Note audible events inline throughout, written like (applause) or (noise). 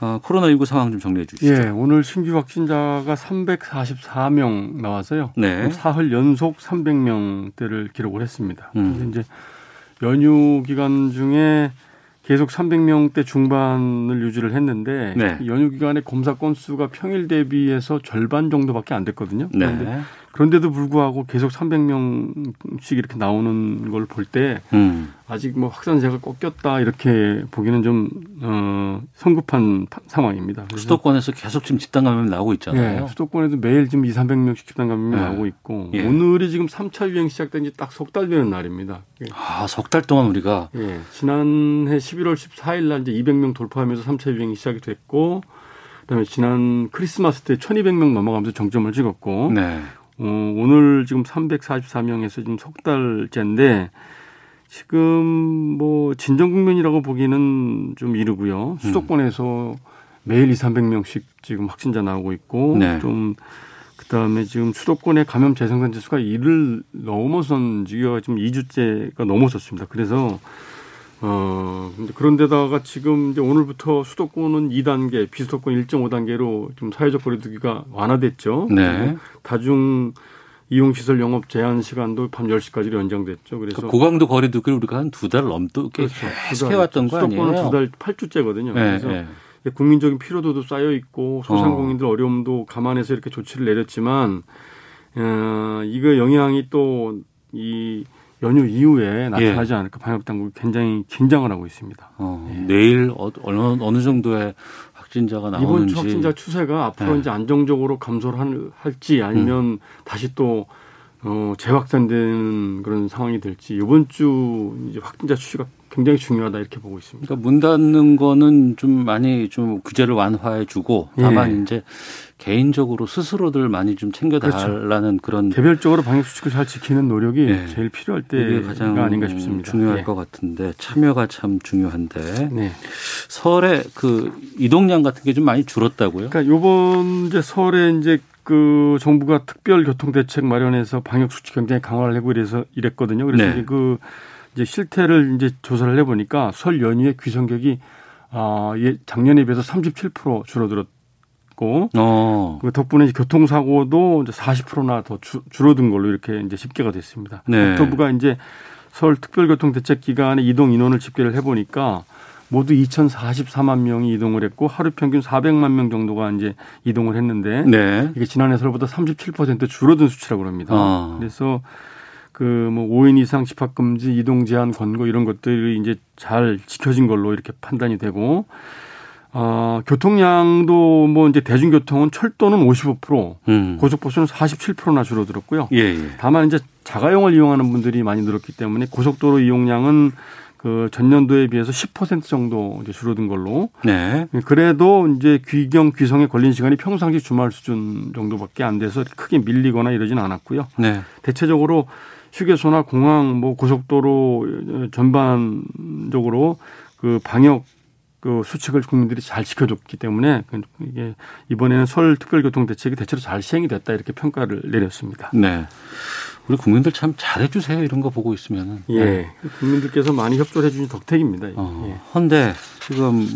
어, 코로나19 상황 좀 정리해 주시죠. 예, 오늘 신규 확진자가 344명 나와서요. 네. 사흘 연속 300명대를 기록을 했습니다. 음. 이제 연휴 기간 중에 계속 300명대 중반을 유지를 했는데 네. 연휴 기간에 검사 건수가 평일 대비해서 절반 정도밖에 안 됐거든요. 그런데 네. 그런데도 불구하고 계속 300명씩 이렇게 나오는 걸 볼때 음. 아직 뭐 확산세가 꺾였다 이렇게 보기는 좀 어, 성급한 파- 상황입니다. 수도권에서 계속 지금 집단 감염 나오고 있잖아요. 예, 수도권에도 매일 지금 2, 300명씩 집단 감염이 네. 나오고 있고 예. 오늘이 지금 3차 유행 시작된 지 딱 석 달 되는 날입니다. 아, 석 달 동안 우리가 예, 지난해 11월 14일 날 이제 200명 돌파하면서 3차 유행이 시작이 됐고 그다음에 지난 크리스마스 때 1200명 넘어가면서 정점을 찍었고 네. 어, 오늘 지금 344명에서 지금 석 달째인데 지금 뭐 진정 국면이라고 보기는 좀 이르고요. 수도권에서 매일 2, 300명씩 지금 확진자 나오고 있고 네. 좀 그다음에 지금 수도권의 감염 재생산 지 수가 1을 넘어선 지가 지금 2주째가 넘어섰습니다. 그래서 어 그런데다가 지금 이제 오늘부터 수도권은 2단계, 비수도권 1.5단계로 좀 사회적 거리두기가 완화됐죠. 네. 다중 이용 시설 영업 제한 시간도 밤 10시까지로 연장됐죠. 그래서 그 고강도 거리두기를 우리가 한 두 달 넘게 그렇죠. 계속 해왔던 거 아니에요? 수도권은 두 달 8주째거든요. 네, 그래서 네. 국민적인 피로도도 쌓여 있고 어. 소상공인들 어. 려움도 감안해서 이렇게 조치를 내렸지만 어, 이거 영향이 또이 연휴 이후에 나타나지 않을까 방역 당국이 굉장히 긴장을 하고 있습니다. 어, 예. 내일 어, 어느, 어느 정도의 확진자가 이번 나오는지 주 확진자 추세가 앞으로 네. 이제 안정적으로 감소를 할- 할지 아니면 다시 또 어, 재확산되는 그런 상황이 될지 이번 주 이제 확진자 추세가 굉장히 중요하다 이렇게 보고 있습니다. 그러니까 문 닫는 거는 좀 많이 좀 규제를 완화해 주고 다만 예. 이제 개인적으로 스스로들 많이 좀 챙겨 달라는 그런 개별적으로 방역 수칙을 잘 지키는 노력이 예. 제일 필요할 때가 가장 아닌가 싶습니다. 중요할 예. 것 같은데 참여가 참 중요한데 네. 설에 그 이동량 같은 게 좀 많이 줄었다고요? 그러니까 요번 이제 설에 이제 그 정부가 특별 교통 대책 마련해서 방역 수칙 굉장히 강화를 하고 이래서 이랬거든요. 그래서 네. 이제 그 이제 실태를 이제 조사를 해 보니까 설 연휴에 귀성객이 아, 예, 작년에 비해서 37% 줄어들었 고 어. 그 덕분에 교통사고도 이제 40%나 더 주, 줄어든 걸로 이렇게 이제 집계가 됐습니다. 네. 국토부가 이제 설 특별교통대책 기간에 이동 인원을 집계를 해보니까 모두 2,044만 명이 이동을 했고 하루 평균 400만 명 정도가 이제 이동을 했는데 네. 이게 지난해 설보다 37% 줄어든 수치라고 합니다. 아. 그래서 그뭐 5인 이상 집합 금지, 이동 제한 권고 이런 것들이 이제 잘 지켜진 걸로 이렇게 판단이 되고 어, 교통량도 뭐 이제 대중교통은 철도는 55%, 음. 고속버스는 47%나 줄어들었고요. 예, 예. 다만 이제 자가용을 이용하는 분들이 많이 늘었기 때문에 고속도로 이용량은 그 전년도에 비해서 10% 정도 이제 줄어든 걸로 네. 그래도 이제 귀경 귀성에 걸린 시간이 평상시 주말 수준 정도밖에 안 돼서 크게 밀리거나 이러지는 않았고요. 네. 대체적으로 휴게소나 공항 뭐 고속도로 전반적으로 그 방역 그 수칙을 국민들이 잘 지켜줬기 때문에 그 이게 이번에는 설 특별교통 대책이 대체로 잘 시행이 됐다 이렇게 평가를 내렸습니다. 네. 우리 국민들 참 잘해주세요 이런 거 보고 있으면은. 예, 네. 국민들께서 많이 협조를 해주신 덕택입니다. 어, 예. 헌데 지금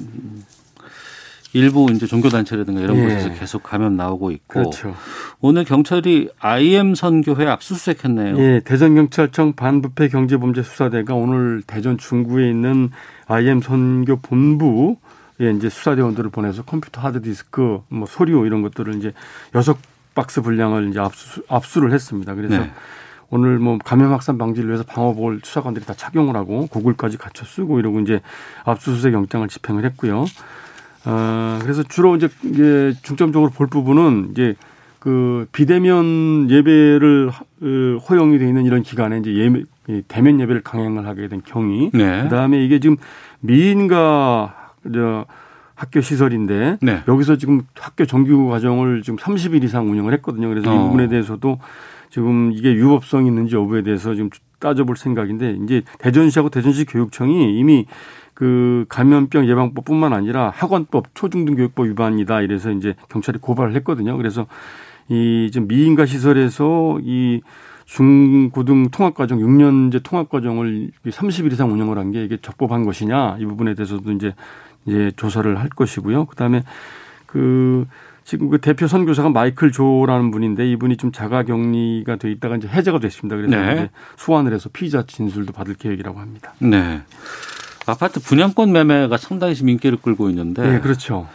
일부 이제 종교단체라든가 이런 예. 곳에서 계속 감염 나오고 있고 그렇죠. 오늘 경찰이 IM 선교회 압수수색했네요. 예, 대전경찰청 반부패 경제범죄 수사대가 오늘 대전 중구에 있는 IM 선교 본부 이제 수사대원들을 보내서 컴퓨터 하드디스크, 뭐 소리오 이런 것들을 이제 여섯 박스 분량을 이제 압수, 압수를 했습니다. 그래서 네. 오늘 뭐 감염 확산 방지를 위해서 방호복을 수사관들이 다 착용을 하고 고글까지 갖춰 쓰고 이러고 이제 압수수색 영장을 집행을 했고요. 어, 그래서 주로 이제 이제 중점적으로 볼 부분은 이제 그 비대면 예배를 어, 허용이 돼 있는 이런 기간에 이제 예매, 이 대면 예배를 강행을 하게 된 경위. 네. 그다음에 이게 지금 미인가 저 학교 시설인데 네. 여기서 지금 학교 정규 과정을 지금 30일 이상 운영을 했거든요. 그래서 이 어. 부분에 대해서도 지금 이게 유법성이 있는지 여부에 대해서 지금 따져볼 생각인데 이제 대전시하고 대전시 교육청이 이미 그 감염병 예방법뿐만 아니라 학원법 초중등교육법 위반이다 이래서 이제 경찰이 고발을 했거든요. 그래서 이 지금 미인가 시설에서 이 중고등 통합과정 6년제 통합과정을 30일 이상 운영을 한 게 이게 적법한 것이냐 이 부분에 대해서도 이제 이제 조사를 할 것이고요. 그다음에 그 지금 그 대표 선교사가 마이클 조라는 분인데 이분이 좀 자가격리가 돼 있다가 이제 해제가 됐습니다. 그래서 네. 이제 소환을 해서 피의자 진술도 받을 계획이라고 합니다. 네. 아파트 분양권 매매가 상당히 지금 인기를 끌고 있는데 네, 그렇죠.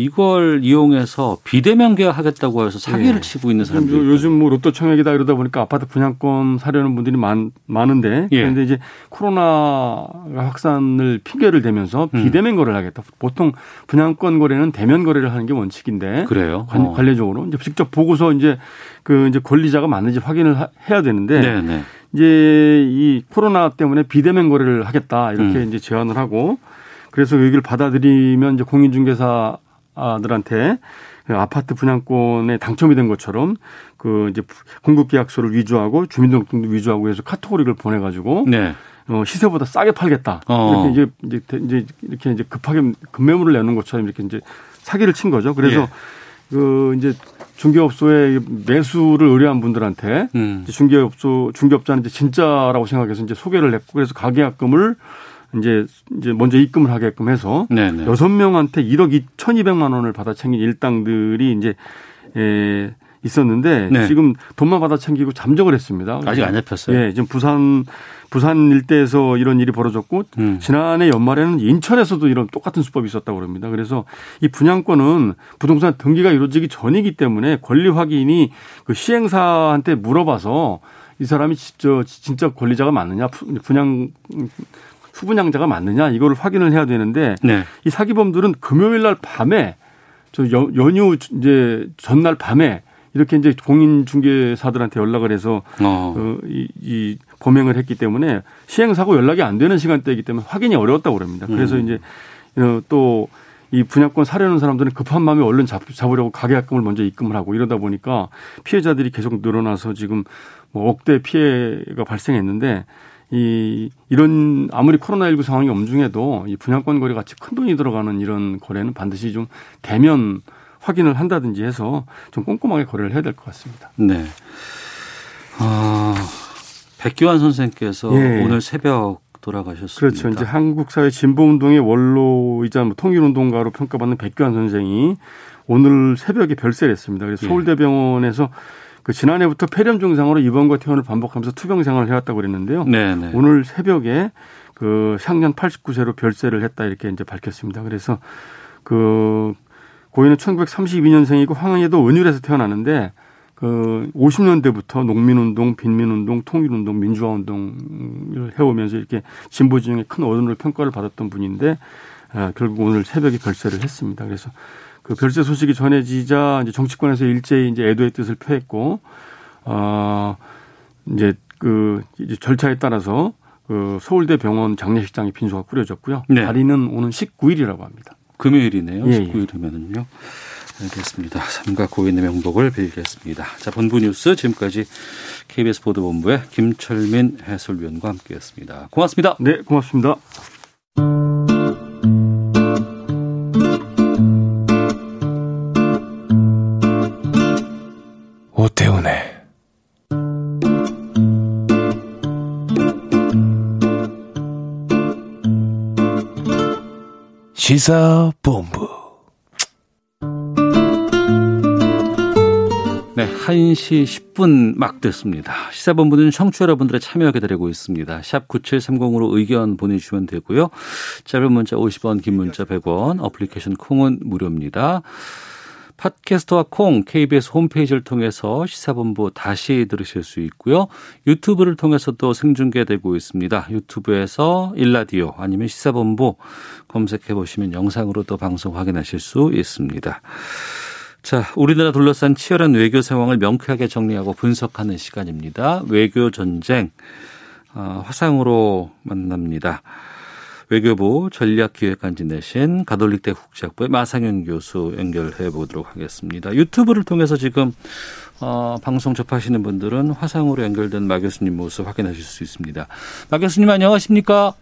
이걸 이용해서 비대면 계약하겠다고 해서 사기를 네. 치고 있는 요- 요즘 뭐 로또 청약이다 이러다 보니까 아파트 분양권 사려는 분들이 많, 많은데 예. 그런데 이제 코로나 확산을 핑계를 대면서 음. 비대면 거래를 하겠다. 보통 분양권 거래는 대면 거래를 하는 게 원칙인데 그래요. 관, 어. 관례적으로 이제 직접 보고서 이제 그 이제 권리자가 맞는지 확인을 하- 해야 되는데 네, 네. 이제 이 코로나 때문에 비대면 거래를 하겠다 이렇게 음. 이제 제안을 하고 그래서 그 얘기를 받아들이면 이제 공인중개사 들한테 그 아파트 분양권에 당첨이 된 것처럼 그 이제 공급 계약서를 위조하고 주민등록증도 위조하고 해서 카테고리를 보내가지고 네. 어, 시세보다 싸게 팔겠다 어. 이렇게 이제 이제 대- 이제 이렇게 이제 급하게 급매물을 내는 것처럼 이렇게 이제 사기를 친 거죠. 그래서 예. 그 이제 중개업소에 매수를 의뢰한 분들한테 음. 중개업소 중개업자는 이제 진짜라고 생각해서 이제 소개를 했고 그래서 가계약금을 이제 이제 먼저 입금을 하게끔 해서 네, 네. 여섯 명한테 1억 2,200만 원을 받아 챙긴 일당들이 이제 에 있었는데 네. 지금 돈만 받아 챙기고 잠적을 했습니다. 아직 안 잡혔어요. 예, 지금 부산 부산 일대에서 이런 일이 벌어졌고 음. 지난해 연말에는 인천에서도 이런 똑같은 수법이 있었다고 그럽니다. 그래서 이 분양권은 부동산 등기가 이루어지기 전이기 때문에 권리 확인이 그 시행사한테 물어봐서 이 사람이 진짜 진짜 권리자가 맞느냐 분양 후분양자가 맞느냐 이거를 확인을 해야 되는데 네. 이 사기범들은 금요일 날 밤에 저 연- 연휴 이제 전날 밤에 이렇게 이제 공인 중개사들한테 연락을 해서 어. 어, 이, 이 범행을 했기 때문에 시행 사고 연락이 안 되는 시간대이기 때문에 확인이 어려웠다고 그럽니다. 그래서 음. 이제 어, 또이 분양권 사려는 사람들은 급한 마음에 얼른 잡, 잡으려고 가계약금을 먼저 입금을 하고 이러다 보니까 피해자들이 계속 늘어나서 지금 뭐 억대 피해가 발생했는데 이 이런 아무리 코로나19 상황이 엄중해도 이 분양권 거래 같이 큰 돈이 들어가는 이런 거래는 반드시 좀 대면 확인을 한다든지 해서 좀 꼼꼼하게 거래를 해야 될 것 같습니다. 네. 아, 백규환 선생께서 예. 오늘 새벽 돌아가셨습니다. 그렇죠. 이제 한국 사회 진보 운동의 원로이자 뭐 통일 운동가로 평가받는 백규환 선생이 오늘 새벽에 별세를 했습니다. 그래서 예. 서울대병원에서 그 지난해부터 폐렴 증상으로 입원과 퇴원을 반복하면서 투병 생활을 해왔다고 그랬는데요. 네, 네. 오늘 새벽에 그 향년 89세로 별세를 했다 이렇게 이제 밝혔습니다. 그래서 그 고인은 1932년생이고 황해도 은율에서 태어났는데 그 50년대부터 농민운동, 빈민운동, 통일운동, 민주화운동을 해오면서 이렇게 진보 진영의 큰 어른으로 평가를 받았던 분인데 아, 결국 오늘 새벽에 별세를 했습니다. 그래서 그 별세 소식이 전해지자 이제 정치권에서 일제히 이제 애도의 뜻을 표했고 어 이제 그 이제 절차에 따라서 그 서울대 병원 장례식장에 빈소가 꾸려졌고요. 네. 발인은 오는 19일이라고 합니다. 금요일이네요. 예, 예. 19일이면은요. 알겠습니다. 삼가 고인의 명복을 빌겠습니다. 자, 본부 뉴스 지금까지 KBS 보도본부의 김철민 해설위원과 함께했습니다. 고맙습니다. 네, 고맙습니다. 시사본부 네, 1시 10분 막 됐습니다. 시사본부는 청취 여러분들의 참여 기다리고 있습니다. 샵 9730으로 의견 보내주시면 되고요. 짧은 문자 50원, 긴 문자 100원, 어플리케이션 콩은 무료입니다. 팟캐스트와 콩, KBS 홈페이지를 통해서 시사본부 다시 들으실 수 있고요. 유튜브를 통해서도 생중계되고 있습니다. 유튜브에서 일라디오 아니면 시사본부 검색해 보시면 영상으로 도 방송 확인하실 수 있습니다. 자, 우리나라 둘러싼 치열한 외교 상황을 명쾌하게 정리하고 분석하는 시간입니다. 외교 전쟁 아, 화상으로 만납니다. 외교부 전략기획관 지 내신 가톨릭대 국제학부의 마상현 교수 연결해 보도록 하겠습니다. 유튜브를 통해서 지금 어, 방송 접하시는 분들은 화상으로 연결된 마 교수님 모습 확인하실 수 있습니다. 마 교수님 안녕하십니까?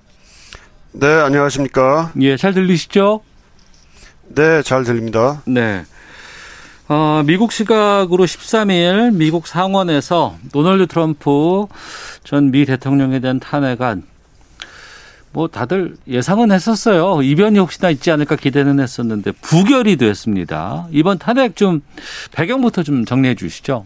네, 안녕하십니까? 예, 잘 들리시죠? 네, 잘 들립니다. 네. 어, 미국 시각으로 13일 미국 상원에서 도널드 트럼프 전 미 대통령에 대한 탄핵안 뭐 다들 예상은 했었어요. 이변이 혹시나 있지 않을까 기대는 했었는데 부결이 됐습니다. 이번 탄핵 좀 배경부터 좀 정리해 주시죠.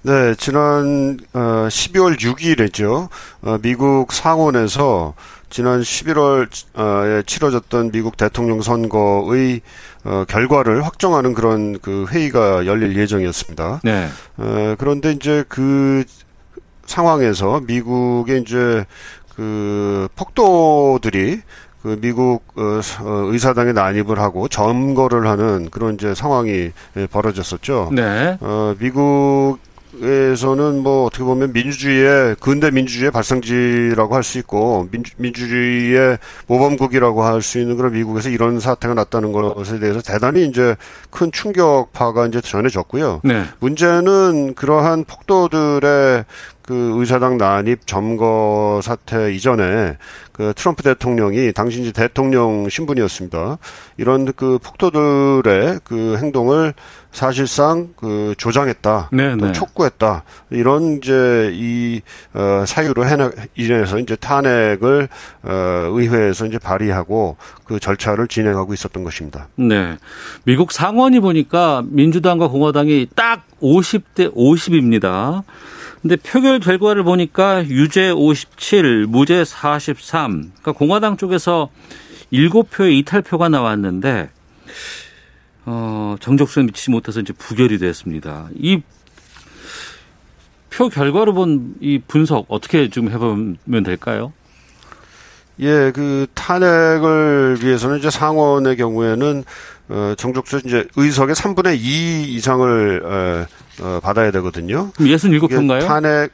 네, 지난 어, 12월 6일이죠. 어, 미국 상원에서 지난 11월에 치러졌던 미국 대통령 선거의 어, 결과를 확정하는 그런 그 회의가 열릴 예정이었습니다. 네. 어, 그런데 이제 그 상황에서 미국의 이제 그 폭도들이 그 미국 어, 의사당에 난입을 하고 점거를 하는 그런 이제 상황이 벌어졌었죠. 네. 어, 미국 에서는 뭐 어떻게 보면 민주주의의 근대 민주주의의 발상지라고 할 수 있고 민주, 민주주의의 모범국이라고 할 수 있는 그런 미국에서 이런 사태가 났다는 것에 대해서 대단히 이제 큰 충격파가 이제 전해졌고요. 네. 문제는 그러한 폭도들의 그 의사당 난입 점거 사태 이전에 그 트럼프 대통령이 당시 이제 대통령 신분이었습니다. 이런 그 폭도들의 그 행동을 사실상 그 조장했다, 네, 또 네. 촉구했다 이런 이제 이 어, 사유로 해나 이전해서 이제 탄핵을 어, 의회에서 이제 발의하고 그 절차를 진행하고 있었던 것입니다. 네. 미국 상원이 보니까 민주당과 공화당이 딱 50대 50입니다. 근데 표결 결과를 보니까 유죄 57, 무죄 43. 그러니까 공화당 쪽에서 7표의 이탈표가 나왔는데 어, 정적수에 미치지 못해서 이제 부결이 됐습니다. 이 표 결과로 본 이 분석 어떻게 좀 해보면 될까요? 예, 그 탄핵을 위해서는 이제 상원의 경우에는 어, 정족수 이제 의석의 3분의 2 이상을 어, 어, 받아야 되거든요. 그럼 67표인가요? 탄핵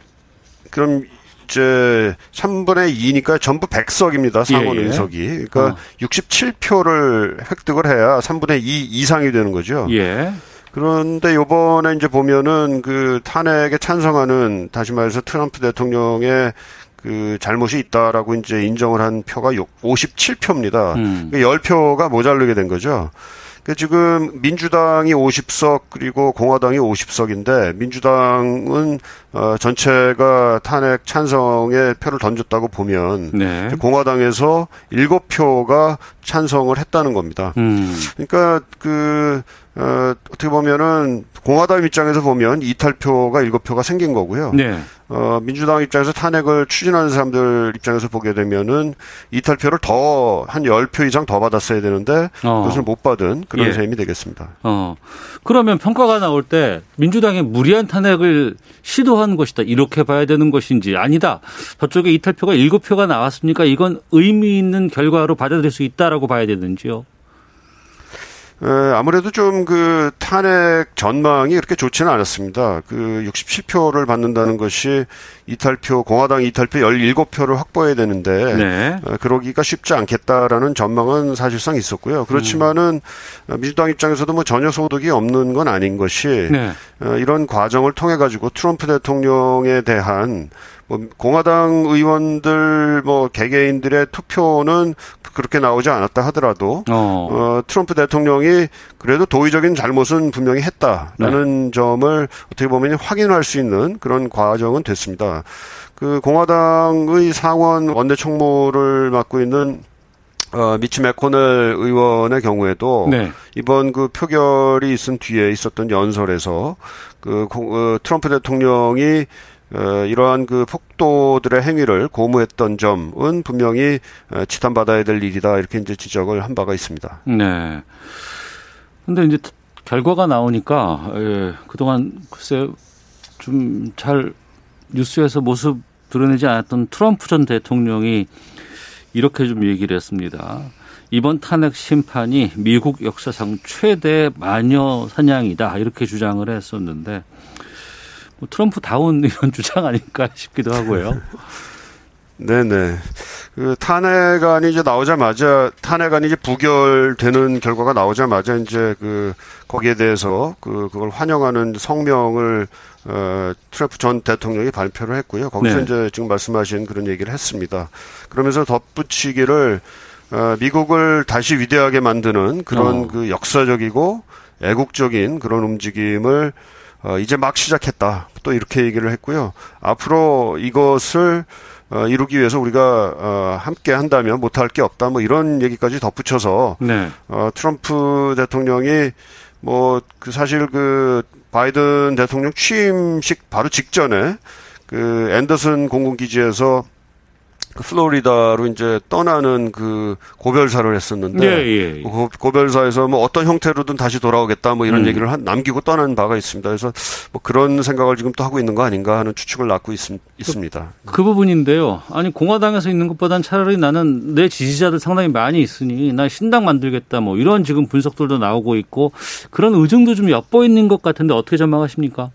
그럼 이제 3분의 2니까 전부 100석입니다. 상원 예, 예. 의석이. 그러니까 어. 67표를 획득을 해야 3분의 2 이상이 되는 거죠. 예. 그런데 요번에 이제 보면은 그 탄핵에 찬성하는 다시 말해서 트럼프 대통령의 그 잘못이 있다라고 이제 인정을 한 표가 57표입니다. 음. 10표가 모자르게 된 거죠. 그 지금 민주당이 50석 그리고 공화당이 50석인데 민주당은 어 전체가 탄핵 찬성에 표를 던졌다고 보면 네. 공화당에서 7표가 찬성을 했다는 겁니다. 음. 그러니까 그 어, 어떻게 보면은 공화당 입장에서 보면 이탈표가 일곱 표가 생긴 거고요. 네. 어, 민주당 입장에서 탄핵을 추진하는 사람들 입장에서 보게 되면은 이탈표를 더 한 열 표 이상 더 받았어야 되는데 어. 그것을 못 받은 그런 예. 셈이 되겠습니다. 어. 그러면 평가가 나올 때 민주당의 무리한 탄핵을 시도한 것이다. 이렇게 봐야 되는 것인지 아니다. 저쪽에 이탈표가 일곱 표가 나왔으니까 이건 의미 있는 결과로 받아들일 수 있다라고 봐야 되는지요. 에, 아무래도 좀 그 탄핵 전망이 그렇게 좋지는 않았습니다. 그 67표를 받는다는 것이 이탈표, 공화당 이탈표 17표를 확보해야 되는데, 네. 어, 그러기가 쉽지 않겠다라는 전망은 사실상 있었고요. 그렇지만은 어, 민주당 입장에서도 뭐 전혀 소득이 없는 건 아닌 것이 네. 어, 이런 과정을 통해 가지고 트럼프 대통령에 대한 뭐 공화당 의원들 뭐 개개인들의 투표는 그렇게 나오지 않았다 하더라도 어. 어, 트럼프 대통령이 그래도 도의적인 잘못은 분명히 했다라는 점을 어떻게 보면 확인할 수 있는 그런 과정은 됐습니다. 그 공화당의 상원 원내 총무를 맡고 있는 어, 미치 맥코넬 의원의 경우에도 네. 이번 그 표결이 있은 뒤에 있었던 연설에서 그 공- 어, 트럼프 대통령이 어, 이러한 그 폭도들의 행위를 고무했던 점은 분명히 어, 지탄받아야 될 일이다 이렇게 이제 지적을 한 바가 있습니다. 네. 근데 이제 트- 결과가 나오니까 예, 그동안 글쎄 좀 잘 뉴스에서 모습 드러내지 않았던 트럼프 전 대통령이 이렇게 좀 얘기를 했습니다. 이번 탄핵 심판이 미국 역사상 최대 마녀 사냥이다 이렇게 주장을 했었는데 뭐 트럼프 다운 이런 (laughs) 주장 아닐까 싶기도 하고요. 네네. 그 탄핵안이 이제 나오자마자 탄핵안이 이제 부결되는 결과가 나오자마자 이제 그 거기에 대해서 그 그걸 환영하는 성명을 어 트럼프 전 대통령이 발표를 했고요. 거기서 네. 이제 지금 말씀하신 그런 얘기를 했습니다. 그러면서 덧붙이기를 어 미국을 다시 위대하게 만드는 그런 어. 그 역사적이고 애국적인 그런 움직임을 어, 이제 막 시작했다. 또 이렇게 얘기를 했고요. 앞으로 이것을 어, 이루기 위해서 우리가 어, 함께 한다면 못할 게 없다. 뭐 이런 얘기까지 덧붙여서 네. 어, 트럼프 대통령이 뭐 그 사실 그 바이든 대통령 취임식 바로 직전에 그 앤더슨 공군기지에서 그 플로리다로 이제 떠나는 그 고별사를 했었는데 예, 예. 예. 고, 고별사에서 뭐 어떤 형태로든 다시 돌아오겠다 뭐 이런 음. 얘기를 한, 남기고 떠난 바가 있습니다. 그래서 뭐 그런 생각을 지금 또 하고 있는 거 아닌가 하는 추측을 낳고 있, 있습니다. 그 부분인데요. 아니 공화당에서 있는 것보단 차라리 나는 내 지지자들 상당히 많이 있으니 나 신당 만들겠다 뭐 이런 지금 분석들도 나오고 있고 그런 의중도 좀 엿보 있는 것 같은데 어떻게 전망하십니까?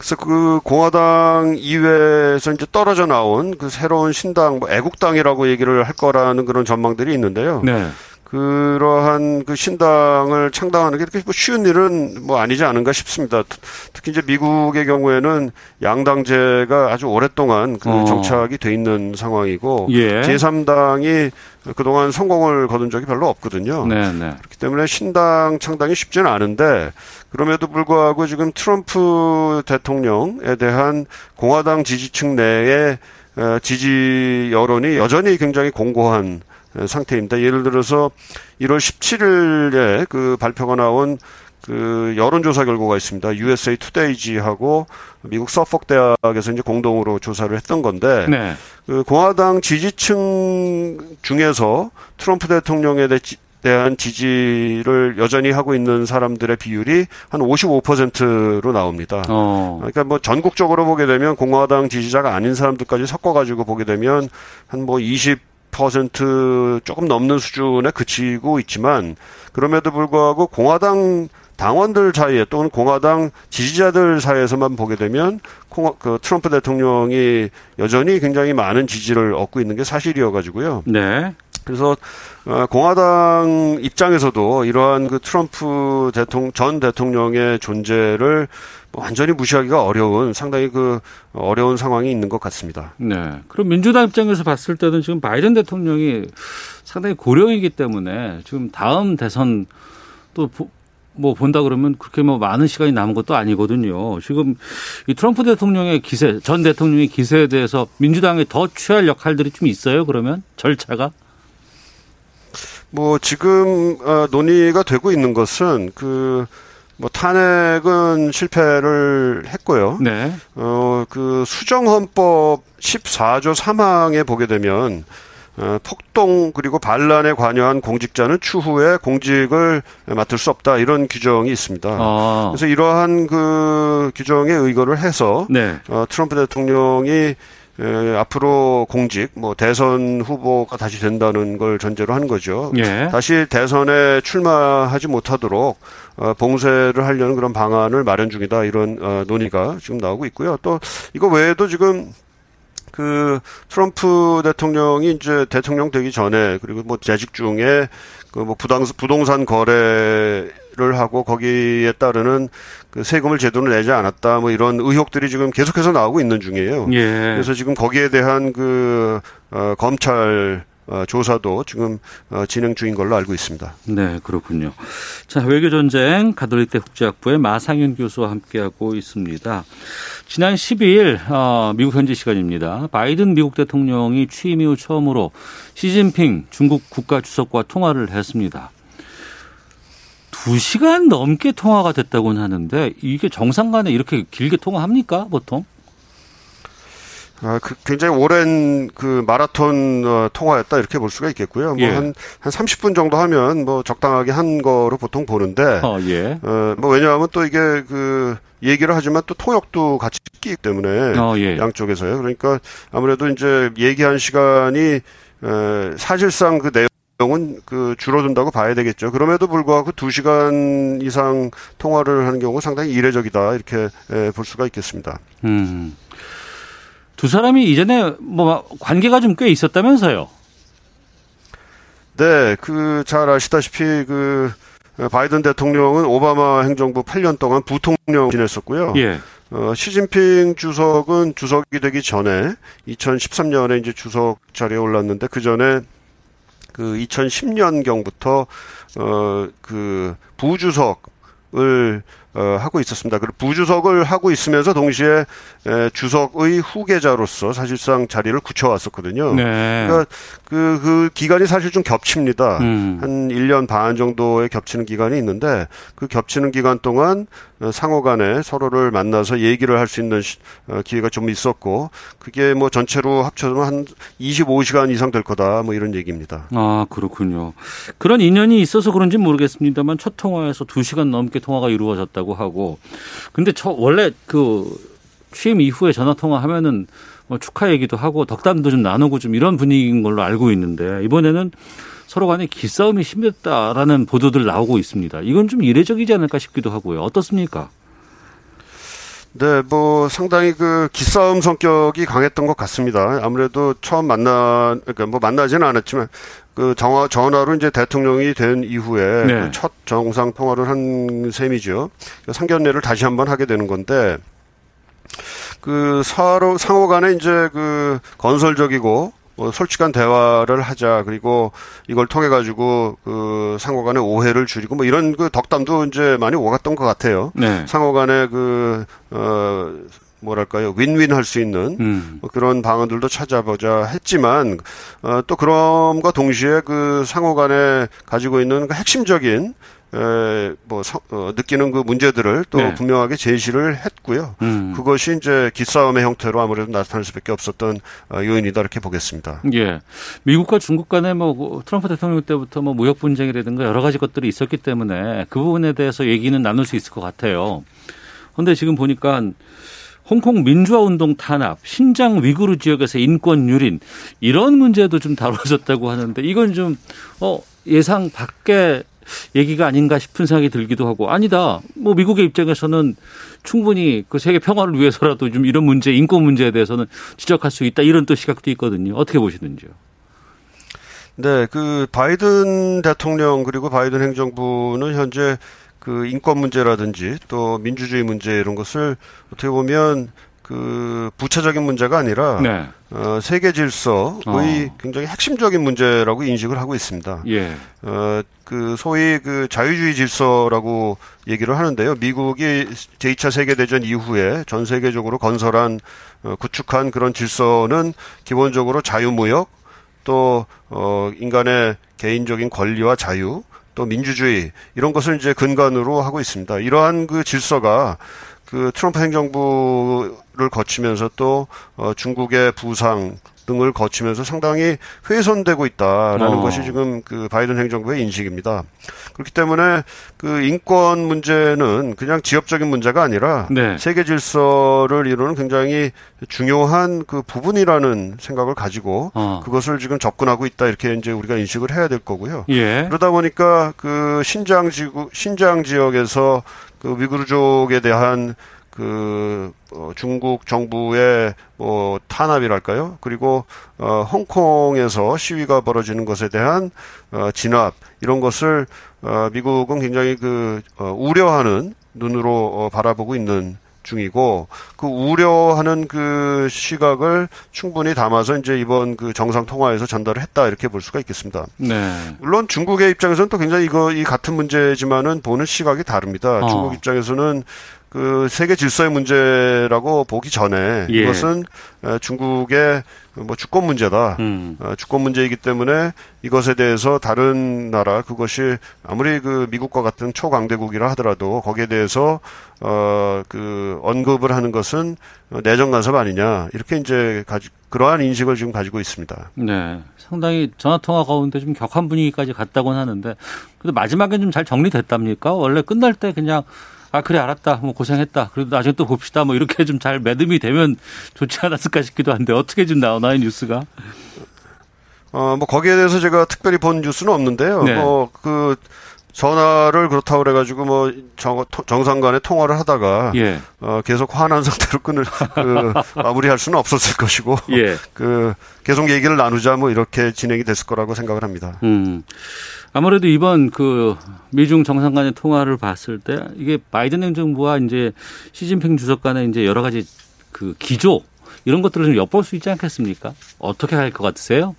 그래서 그 공화당 이외에서 이제 떨어져 나온 그 새로운 신당, 뭐 애국당이라고 얘기를 할 거라는 그런 전망들이 있는데요. 네. 그러한 그 신당을 창당하는 게 그렇게 뭐 쉬운 일은 뭐 아니지 않은가 싶습니다. 특- 특히 이제 미국의 경우에는 양당제가 아주 오랫동안 그 어. 정착이 돼 있는 상황이고 예. 제3당이 그동안 성공을 거둔 적이 별로 없거든요. 네, 네. 그렇기 때문에 신당 창당이 쉽지는 않은데 그럼에도 불구하고 지금 트럼프 대통령에 대한 공화당 지지층 내의 어, 지지 여론이 여전히 굉장히 공고한 어, 상태입니다. 예를 들어서 1월 17일에 그 발표가 나온 그 여론조사 결과가 있습니다. USA 투데이지하고 미국 서폭 대학에서 이제 공동으로 조사를 했던 건데 네. 그 공화당 지지층 중에서 트럼프 대통령에 대- 대한 지지를 여전히 하고 있는 사람들의 비율이 한 55%로 나옵니다. 어. 그러니까 뭐 전국적으로 보게 되면 공화당 지지자가 아닌 사람들까지 섞어가지고 보게 되면 한 뭐 20% 조금 넘는 수준에 그치고 있지만 그럼에도 불구하고 공화당 당원들 사이에 또는 공화당 지지자들 사이에서만 보게 되면 콩- 그 트럼프 대통령이 여전히 굉장히 많은 지지를 얻고 있는 게 사실이어가지고요. 네. 그래서 어, 공화당 입장에서도 이러한 그 트럼프 대통령 전 대통령의 존재를 뭐 완전히 무시하기가 어려운 상당히 그 어려운 상황이 있는 것 같습니다. 네. 그럼 민주당 입장에서 봤을 때는 지금 바이든 대통령이 상당히 고령이기 때문에 지금 다음 대선 또 뭐 본다 그러면 그렇게 뭐 많은 시간이 남은 것도 아니거든요. 지금 이 트럼프 대통령의 기세, 전 대통령의 기세에 대해서 민주당이 더 취할 역할들이 좀 있어요. 그러면 절차가 뭐 지금 어, 논의가 되고 있는 것은 그 뭐 탄핵은 실패를 했고요. 네. 어, 그 수정헌법 14조 3항에 보게 되면 어, 폭동 그리고 반란에 관여한 공직자는 추후에 공직을 맡을 수 없다 이런 규정이 있습니다. 아. 그래서 이러한 그 규정에 의거를 해서 네. 어, 트럼프 대통령이 에, 앞으로 공직, 뭐 대선 후보가 다시 된다는 걸 전제로 한 거죠. 예. 다시 대선에 출마하지 못하도록 어, 봉쇄를 하려는 그런 방안을 마련 중이다 이런 어, 논의가 지금 나오고 있고요. 또 이거 외에도 지금 그 트럼프 대통령이 이제 대통령 되기 전에 그리고 뭐 재직 중에 그 뭐 부당 부동산 거래 를 하고 거기에 따르는 그 세금을 제대로 내지 않았다 뭐 이런 의혹들이 지금 계속해서 나오고 있는 중이에요. 예. 그래서 지금 거기에 대한 그 어, 검찰 어, 조사도 지금 어, 진행 중인 걸로 알고 있습니다. 네, 그렇군요. 자, 외교 전쟁 가톨릭대 국제학부의 마상윤 교수와 함께하고 있습니다. 지난 12일 어, 미국 현지 시간입니다. 바이든 미국 대통령이 취임 이후 처음으로 시진핑 중국 국가 주석과 통화를 했습니다. 두 시간 넘게 통화가 됐다고는 하는데 이게 정상 간에 이렇게 길게 통화합니까 보통? 아, 그 굉장히 오랜 그 마라톤 어, 통화였다 이렇게 볼 수가 있겠고요. 예. 뭐한한 한 30분 정도 하면 뭐 적당하게 한 거로 보통 보는데 어, 예. 어, 뭐 왜냐하면 또 이게 그 얘기를 하지만 또 통역도 같이 끼기 때문에 어, 예. 양쪽에서요. 그러니까 아무래도 이제 얘기한 시간이 에, 사실상 그 내용 은 그 줄어든다고 봐야 되겠죠. 그럼에도 불구하고 두 시간 이상 통화를 하는 경우가 상당히 이례적이다 이렇게 에, 볼 수가 있겠습니다. 음. 두 사람이 이전에 뭐 관계가 좀 꽤 있었다면서요? 네, 그 잘 아시다시피 그 바이든 대통령은 오바마 행정부 8년 동안 부통령 지냈었고요. 예. 어, 시진핑 주석은 주석이 되기 전에 2013년에 이제 주석 자리에 올랐는데 그 전에 그 2010년경부터 어, 그 부주석을 어, 하고 있었습니다. 그 부주석을 하고 있으면서 동시에 에, 주석의 후계자로서 사실상 자리를 굳혀왔었거든요. 네. 그러니까 그, 그 기간이 사실 좀 겹칩니다. 음. 한 1년 반 정도의 겹치는 기간이 있는데 그 겹치는 기간 동안 어, 상호 간에 서로를 만나서 얘기를 할 수 있는 시- 어, 기회가 좀 있었고 그게 뭐 전체로 합쳐서 한 25시간 이상 될 거다 뭐 이런 얘기입니다. 아, 그렇군요. 그런 인연이 있어서 그런지 모르겠습니다만 첫 통화에서 두 시간 넘게 통화가 이루어졌다고 하고. 근데 저 원래 그 취임 이후에 전화 통화하면은 뭐 축하 얘기도 하고 덕담도 좀 나누고 좀 이런 분위기인 걸로 알고 있는데 이번에는 서로 간에 기싸움이 심했다라는 보도들 나오고 있습니다. 이건 좀 이례적이지 않을까 싶기도 하고요. 어떻습니까? 네, 뭐 상당히 그 기싸움 성격이 강했던 것 같습니다. 아무래도 처음 만나, 그러니까 뭐 만나지는 않았지만 그 전화 전화로 이제 대통령이 된 이후에 네. 그 첫 정상 통화를 한 셈이죠. 그 상견례를 다시 한번 하게 되는 건데 그 서로 상호 간에 이제 그 건설적이고 뭐 솔직한 대화를 하자 그리고 이걸 통해 가지고 그 상호간의 오해를 줄이고 뭐 이런 그 덕담도 이제 많이 오갔던 것 같아요. 네. 상호간에 그, 어, 뭐랄까요, 윈윈 할 수 있는 음. 뭐 그런 방안들도 찾아보자 했지만, 어, 또 그럼과 동시에 그 상호간에 가지고 있는 그 핵심적인 에, 뭐, 서- 어, 느끼는 그 문제들을 또 네. 분명하게 제시를 했고요. 음. 그것이 이제 기싸움의 형태로 아무래도 나타날 수밖에 없었던 어, 요인이다 이렇게 보겠습니다. 예. 미국과 중국 간에 뭐 트럼프 대통령 때부터 뭐 무역 분쟁이라든가 여러 가지 것들이 있었기 때문에 그 부분에 대해서 얘기는 나눌 수 있을 것 같아요. 그런데 지금 보니까 홍콩 민주화 운동 탄압, 신장 위구르 지역에서 인권 유린 이런 문제도 좀 다뤄졌다고 하는데 이건 좀 어, 예상 밖의 얘기가 아닌가 싶은 생각이 들기도 하고 아니다. 뭐 미국의 입장에서는 충분히 그 세계 평화를 위해서라도 좀 이런 문제, 인권 문제에 대해서는 지적할 수 있다 이런 또 시각도 있거든요. 어떻게 보시는지요? 네, 그 바이든 대통령 그리고 바이든 행정부는 현재 그 인권 문제라든지 또 민주주의 문제 이런 것을 어떻게 보면 그 부차적인 문제가 아니라 네. 어, 세계 질서의 어. 굉장히 핵심적인 문제라고 인식을 하고 있습니다. 예. 어, 그 소위 그 자유주의 질서라고 얘기를 하는데요. 미국이 제2차 세계 대전 이후에 전 세계적으로 건설한 어, 구축한 그런 질서는 기본적으로 자유무역 또 어, 인간의 개인적인 권리와 자유 또 민주주의 이런 것을 이제 근간으로 하고 있습니다. 이러한 그 질서가 그 트럼프 행정부 를 거치면서 또 어, 중국의 부상 등을 거치면서 상당히 훼손되고 있다라는 어. 것이 지금 그 바이든 행정부의 인식입니다. 그렇기 때문에 그 인권 문제는 그냥 지역적인 문제가 아니라 네. 세계 질서를 이루는 굉장히 중요한 그 부분이라는 생각을 가지고 어. 그것을 지금 접근하고 있다 이렇게 이제 우리가 인식을 해야 될 거고요. 예. 그러다 보니까 그 신장 지구 신장 지역에서 그 위구르족에 대한 그 어, 중국 정부의 뭐 탄압이랄까요? 그리고 어 홍콩에서 시위가 벌어지는 것에 대한 어 진압 이런 것을 어 미국은 굉장히 그 어, 우려하는 눈으로 어, 바라보고 있는 중이고 그 우려하는 그 시각을 충분히 담아서 이제 이번 그 정상 통화에서 전달을 했다 이렇게 볼 수가 있겠습니다. 네. 물론 중국의 입장에서는 또 굉장히 이거 이 같은 문제지만은 보는 시각이 다릅니다. 어. 중국 입장에서는 그 세계 질서의 문제라고 보기 전에 예. 이것은 어, 중국의 뭐 주권 문제다. 음. 어, 주권 문제이기 때문에 이것에 대해서 다른 나라 그것이 아무리 그 미국과 같은 초강대국이라 하더라도 거기에 대해서 어그 언급을 하는 것은 내정 간섭 아니냐 이렇게 이제 가지 그러한 인식을 지금 가지고 있습니다. 네. 상당히 전화 통화 가운데 좀 격한 분위기까지 갔다고는 하는데 그래도 마지막엔 좀잘 정리됐답니까? 원래 끝날 때 그냥 아 그래 알았다 뭐 고생했다 그래도 나중에 또 봅시다 뭐 이렇게 좀 잘 매듭이 되면 좋지 않았을까 싶기도 한데 어떻게 좀 나오나요 뉴스가? 어, 뭐 거기에 대해서 제가 특별히 본 뉴스는 없는데요. 네. 뭐그 전화를 그렇다고 그래가지고 뭐 정, 정상 간에 통화를 하다가 예. 어, 계속 화난 (laughs) 상태로 끊을 그 마무리할 수는 없었을 것이고 예. 그 계속 얘기를 나누자 뭐 이렇게 진행이 됐을 거라고 생각을 합니다. 음. 아무래도 이번 그 미중 정상 간의 통화를 봤을 때 이게 바이든 행정부와 이제 시진핑 주석 간의 이제 여러 가지 그 기조 이런 것들을 좀 엿볼 수 있지 않겠습니까? 어떻게 할 것 같으세요?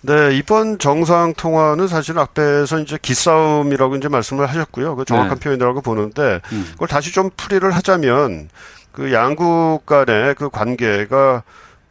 네, 이번 정상 통화는 사실 앞에서 이제 기싸움이라고 이제 말씀을 하셨고요. 그 정확한 네. 표현이라고 보는데 음. 그걸 다시 좀 풀이를 하자면 그 양국 간의 그 관계가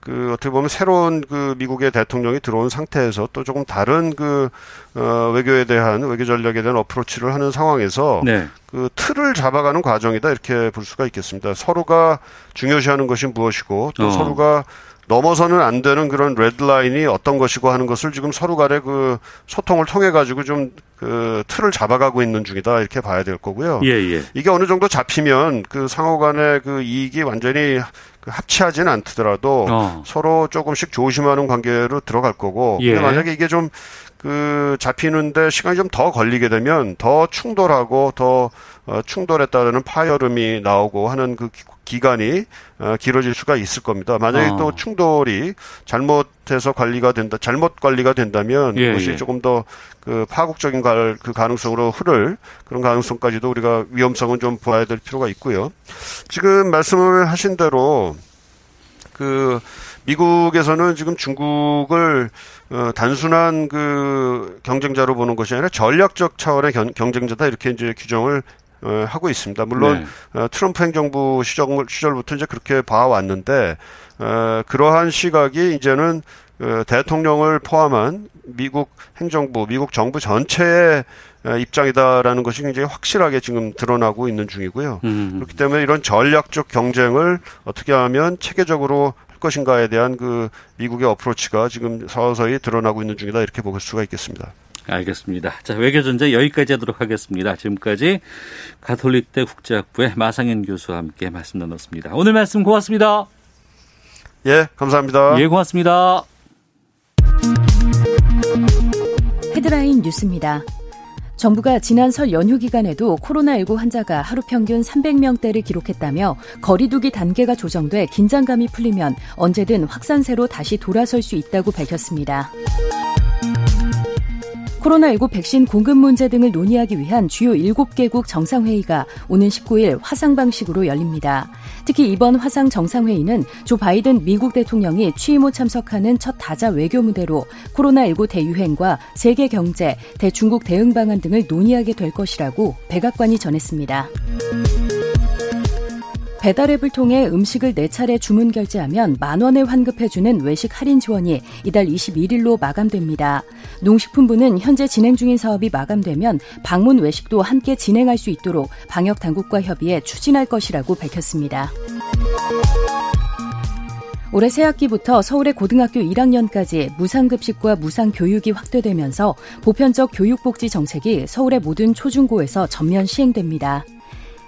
그 어떻게 보면 새로운 그 미국의 대통령이 들어온 상태에서 또 조금 다른 그 어, 외교에 대한 외교 전략에 대한 어프로치를 하는 상황에서 네. 그 틀을 잡아가는 과정이다 이렇게 볼 수가 있겠습니다. 서로가 중요시하는 것이 무엇이고 또 어. 서로가 넘어서는 안 되는 그런 레드라인이 어떤 것이고 하는 것을 지금 서로 간의 그 소통을 통해 가지고 좀 그 틀을 잡아가고 있는 중이다 이렇게 봐야 될 거고요. 예, 예. 이게 어느 정도 잡히면 그 상호 간의 그 이익이 완전히 그 합치하지는 않더라도 어. 서로 조금씩 조심하는 관계로 들어갈 거고 예. 근데 만약에 이게 좀 그 잡히는데 시간이 좀 더 걸리게 되면 더 충돌하고 더 어, 충돌에 따르는 파열음이 나오고 하는 그 기- 기간이 어, 길어질 수가 있을 겁니다. 만약에 어. 또 충돌이 잘못해서 관리가 된다, 잘못 관리가 된다면 예, 그것이 예. 조금 더 그 파국적인 갈, 그 가능성으로 흐를 그런 가능성까지도 우리가 위험성은 좀 봐야 될 필요가 있고요. 지금 말씀을 하신 대로 그 미국에서는 지금 중국을 어, 단순한 그 경쟁자로 보는 것이 아니라 전략적 차원의 견- 경쟁자다 이렇게 이제 규정을 어, 하고 있습니다. 물론 네. 어, 트럼프 행정부 시절, 시절부터 이제 그렇게 봐왔는데 어, 그러한 시각이 이제는 어, 대통령을 포함한 미국 행정부, 미국 정부 전체의 어, 입장이다라는 것이 굉장히 확실하게 지금 드러나고 있는 중이고요. 음. 그렇기 때문에 이런 전략적 경쟁을 어떻게 하면 체계적으로 할 것인가에 대한 그 미국의 어프로치가 지금 서서히 드러나고 있는 중이다 이렇게 볼 수가 있겠습니다. 알겠습니다. 자, 외교전제 여기까지 하도록 하겠습니다. 지금까지 가톨릭대 국제학부의 마상현 교수와 함께 말씀 나눴습니다. 오늘 말씀 고맙습니다. 예, 감사합니다. 예, 고맙습니다. 헤드라인 뉴스입니다. 정부가 지난 설 연휴 기간에도 코로나19 환자가 하루 평균 300명대를 기록했다며 거리두기 단계가 조정돼 긴장감이 풀리면 언제든 확산세로 다시 돌아설 수 있다고 밝혔습니다. 코로나19 백신 공급 문제 등을 논의하기 위한 주요 7개국 정상회의가 오는 19일 화상 방식으로 열립니다. 특히 이번 화상 정상회의는 조 바이든 미국 대통령이 취임 후 참석하는 첫 다자 외교 무대로 코로나19 대유행과 세계 경제, 대중국 대응 방안 등을 논의하게 될 것이라고 백악관이 전했습니다. 배달앱을 통해 음식을 4차례 주문 결제하면 만 원을 환급해주는 외식 할인 지원이 이달 21일로 마감됩니다. 농식품부는 현재 진행 중인 사업이 마감되면 방문 외식도 함께 진행할 수 있도록 방역 당국과 협의해 추진할 것이라고 밝혔습니다. 올해 새학기부터 서울의 고등학교 1학년까지 무상급식과 무상교육이 확대되면서 보편적 교육복지 정책이 서울의 모든 초중고에서 전면 시행됩니다.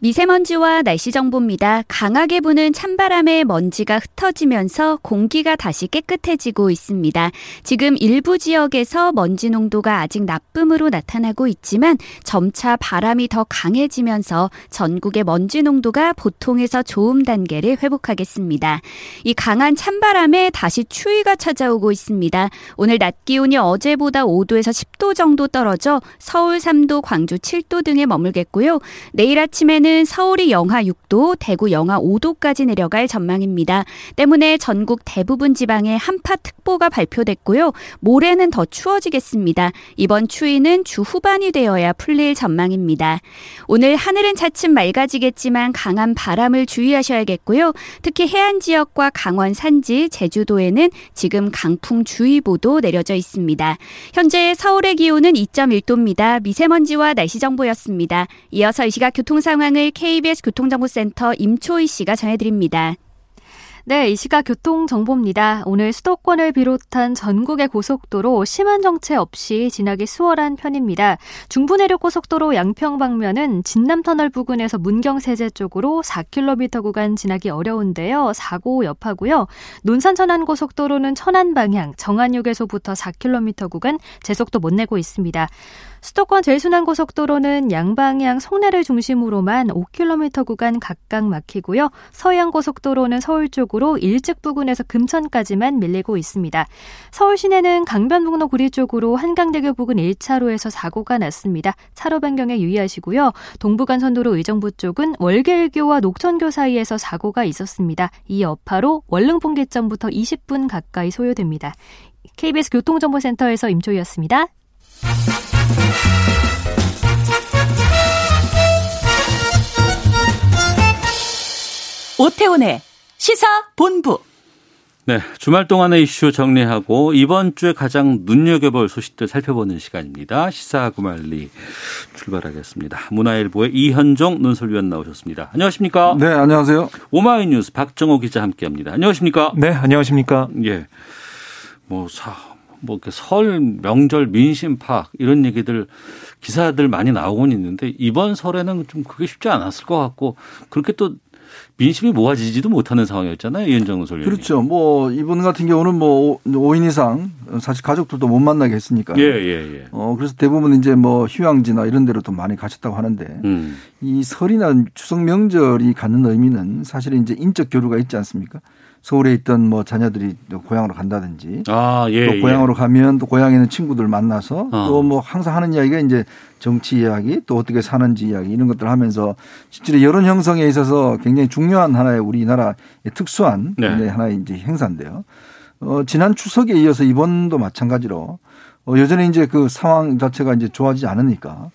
미세먼지와 날씨 정보입니다. 강하게 부는 찬바람에 먼지가 흩어지면서 공기가 다시 깨끗해지고 있습니다. 지금 일부 지역에서 먼지 농도가 아직 나쁨으로 나타나고 있지만 점차 바람이 더 강해지면서 전국의 먼지 농도가 보통에서 좋음 단계를 회복하겠습니다. 이 강한 찬바람에 다시 추위가 찾아오고 있습니다. 오늘 낮 기온이 어제보다 5도에서 10도 정도 떨어져 서울 3도, 광주 7도 등에 머물겠고요. 내일 아침에는 오늘은 서울이 영하 6도, 대구 영하 5도까지 내려갈 전망입니다. 때문에 전국 대부분 지방에 한파특보가 발표됐고요. 모레는 더 추워지겠습니다. 이번 추위는 주 후반이 되어야 풀릴 전망입니다. 오늘 하늘은 차츰 맑아지겠지만 강한 바람을 주의하셔야겠고요. 특히 해안 지역과 강원 산지, 제주도에는 지금 강풍 주의보도 내려져 있습니다. 현재 서울의 기온은 2.1도입니다. 미세먼지와 날씨 정보였습니다. 이어서 이 시각 교통 상황을 상황을 KBS 교통정보센터 임초희 씨가 전해드립니다. 네, 이 시각 교통 정보입니다. 오늘 수도권을 비롯한 전국의 고속도로 심한 정체 없이 지나기 수월한 편입니다. 중부내륙 고속도로 양평 방면은 진남터널 부근에서 문경세제 쪽으로 4km 구간 지나기 어려운데요. 사고 여파고요. 논산 천안 고속도로는 천안 방향 정안휴게소부터 4km 구간 제속도 못 내고 있습니다. 수도권 제일순환고속도로는 양방향 송내를 중심으로만 5km 구간 각각 막히고요. 서해안고속도로는 서울 쪽으로 일찍 부근에서 금천까지만 밀리고 있습니다. 서울 시내는 강변북로 구리 쪽으로 한강대교 부근 1차로에서 사고가 났습니다. 차로 변경에 유의하시고요. 동부간선도로 의정부 쪽은 월계일교와 녹천교 사이에서 사고가 있었습니다. 이 여파로 월릉봉계점부터 20분 가까이 소요됩니다. KBS 교통정보센터에서 임초희였습니다. 오태훈의 시사 본부. 네, 주말 동안의 이슈 정리하고 이번 주에 가장 눈여겨볼 소식들 살펴보는 시간입니다. 시사 구말리 출발하겠습니다. 문화일보의 이현종 논설위원 나오셨습니다. 안녕하십니까? 네, 안녕하세요. 오마이뉴스 박정호 기자 함께합니다. 안녕하십니까? 네, 안녕하십니까? 예, 뭐 사, 뭐 설 명절 민심 파악 이런 얘기들 기사들 많이 나오곤 있는데 이번 설에는 좀 그게 쉽지 않았을 것 같고 그렇게 또 민심이 모아지지도 못하는 상황이었잖아요. 이현정 논설위원이. 그렇죠. 뭐 이번 같은 경우는 뭐 5인 이상 사실 가족들도 못 만나게 했으니까. 예, 예, 예. 어 그래서 대부분 이제 뭐 휴양지나 이런 데로 또 많이 가셨다고 하는데 음. 이 설이나 추석 명절이 갖는 의미는 사실은 이제 인적 교류가 있지 않습니까? 서울에 있던 뭐 자녀들이 고향으로 간다든지 아, 예, 또 고향으로 예. 가면 또 고향에 있는 친구들 만나서 어. 또뭐 항상 하는 이야기가 이제 정치 이야기 또 어떻게 사는지 이야기 이런 것들 을 하면서 실제로 여론 형성에 있어서 굉장히 중요한 하나의 우리나라의 특수한 네. 하나의 이제 행사인데요. 어, 지난 추석에 이어서 이번도 마찬가지로 어, 여전히 이제 그 상황 자체가 이제 좋아지지 않으니까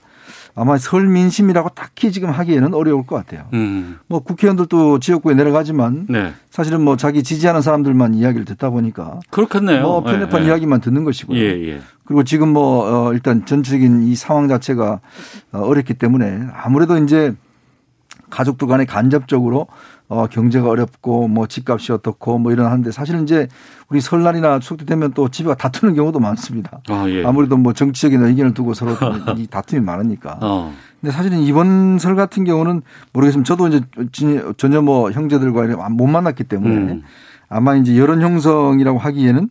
아마 설 민심이라고 딱히 지금 하기에는 어려울 것 같아요. 음. 뭐 국회의원들도 지역구에 내려가지만 네. 사실은 뭐 자기 지지하는 사람들만 이야기를 듣다 보니까 그렇겠네요. 뭐 편협한 네, 네. 이야기만 듣는 것이고요. 예, 예. 그리고 지금 뭐 어, 일단 전체적인 이 상황 자체가 어, 어렵기 때문에 아무래도 이제 가족들 간에 간접적으로 어, 경제가 어렵고 뭐 집값이 어떻고 뭐 이런 하는데 사실은 이제 우리 설날이나 추석 때 되면 또 집에 다투는 경우도 많습니다. 아, 예. 아무래도 뭐 정치적인 의견을 두고 서로 (laughs) 이 다툼이 많으니까. 어. 근데 사실은 이번 설 같은 경우는 모르겠으면 저도 이제 전혀 뭐 형제들과 못 만났기 때문에 음. 아마 이제 여론 형성이라고 하기에는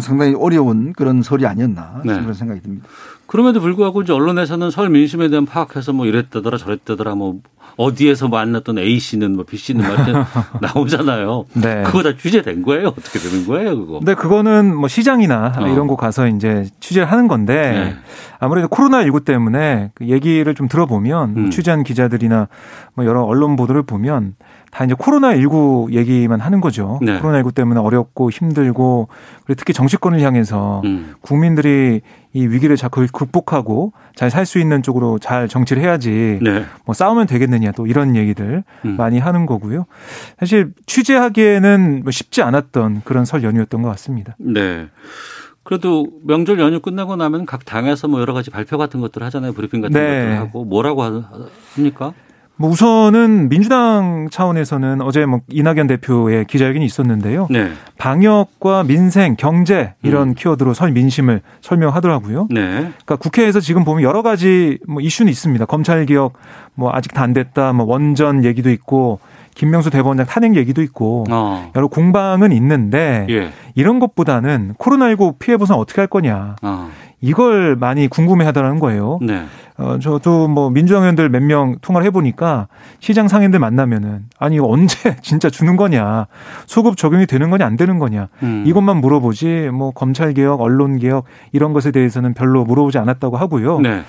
상당히 어려운 그런 설이 아니었나 네. 그런 생각이 듭니다. 그럼에도 불구하고 이제 언론에서는 설 민심에 대한 파악해서 뭐 이랬다더라 저랬다더라 뭐 어디에서 만났던 A 씨는 뭐 B 씨는 뭐 (laughs) 나오잖아요. 네. 그거 다 취재된 거예요? 어떻게 되는 거예요, 그거? 네, 그거는 뭐 시장이나 어. 이런 곳 가서 이제 취재를 하는 건데 네. 아무래도 코로나 19 때문에 그 얘기를 좀 들어보면 음. 취재한 기자들이나 뭐 여러 언론 보도를 보면 다 이제 코로나19 얘기만 하는 거죠. 네. 코로나19 때문에 어렵고 힘들고 그리고 특히 정치권을 향해서 음. 국민들이 이 위기를 잘 극복하고 잘 살 수 있는 쪽으로 잘 정치를 해야지 네. 뭐 싸우면 되겠느냐 또 이런 얘기들 음. 많이 하는 거고요. 사실 취재하기에는 뭐 쉽지 않았던 그런 설 연휴였던 것 같습니다. 네. 그래도 명절 연휴 끝나고 나면 각 당에서 뭐 여러 가지 발표 같은 것들 하잖아요. 브리핑 같은 네. 것들 하고 뭐라고 합니까? 뭐 우선은 민주당 차원에서는 어제 뭐 이낙연 대표의 기자회견이 있었는데요. 네. 방역과 민생, 경제 이런 음. 키워드로 설 민심을 설명하더라고요. 네. 그러니까 국회에서 지금 보면 여러 가지 뭐 이슈는 있습니다. 검찰 개혁 뭐 아직 다 안 됐다, 뭐 원전 얘기도 있고 김명수 대법원장 탄핵 얘기도 있고 어. 여러 공방은 있는데 예. 이런 것보다는 코로나19 피해 보상 어떻게 할 거냐. 어. 이걸 많이 궁금해하더라는 거예요. 네. 어, 저도 뭐 민주당 의원들 몇 명 통화를 해보니까 시장 상인들 만나면은 아니 언제 (laughs) 진짜 주는 거냐 소급 적용이 되는 거냐 안 되는 거냐 음. 이것만 물어보지 뭐 검찰 개혁, 언론 개혁 이런 것에 대해서는 별로 물어보지 않았다고 하고요. 네.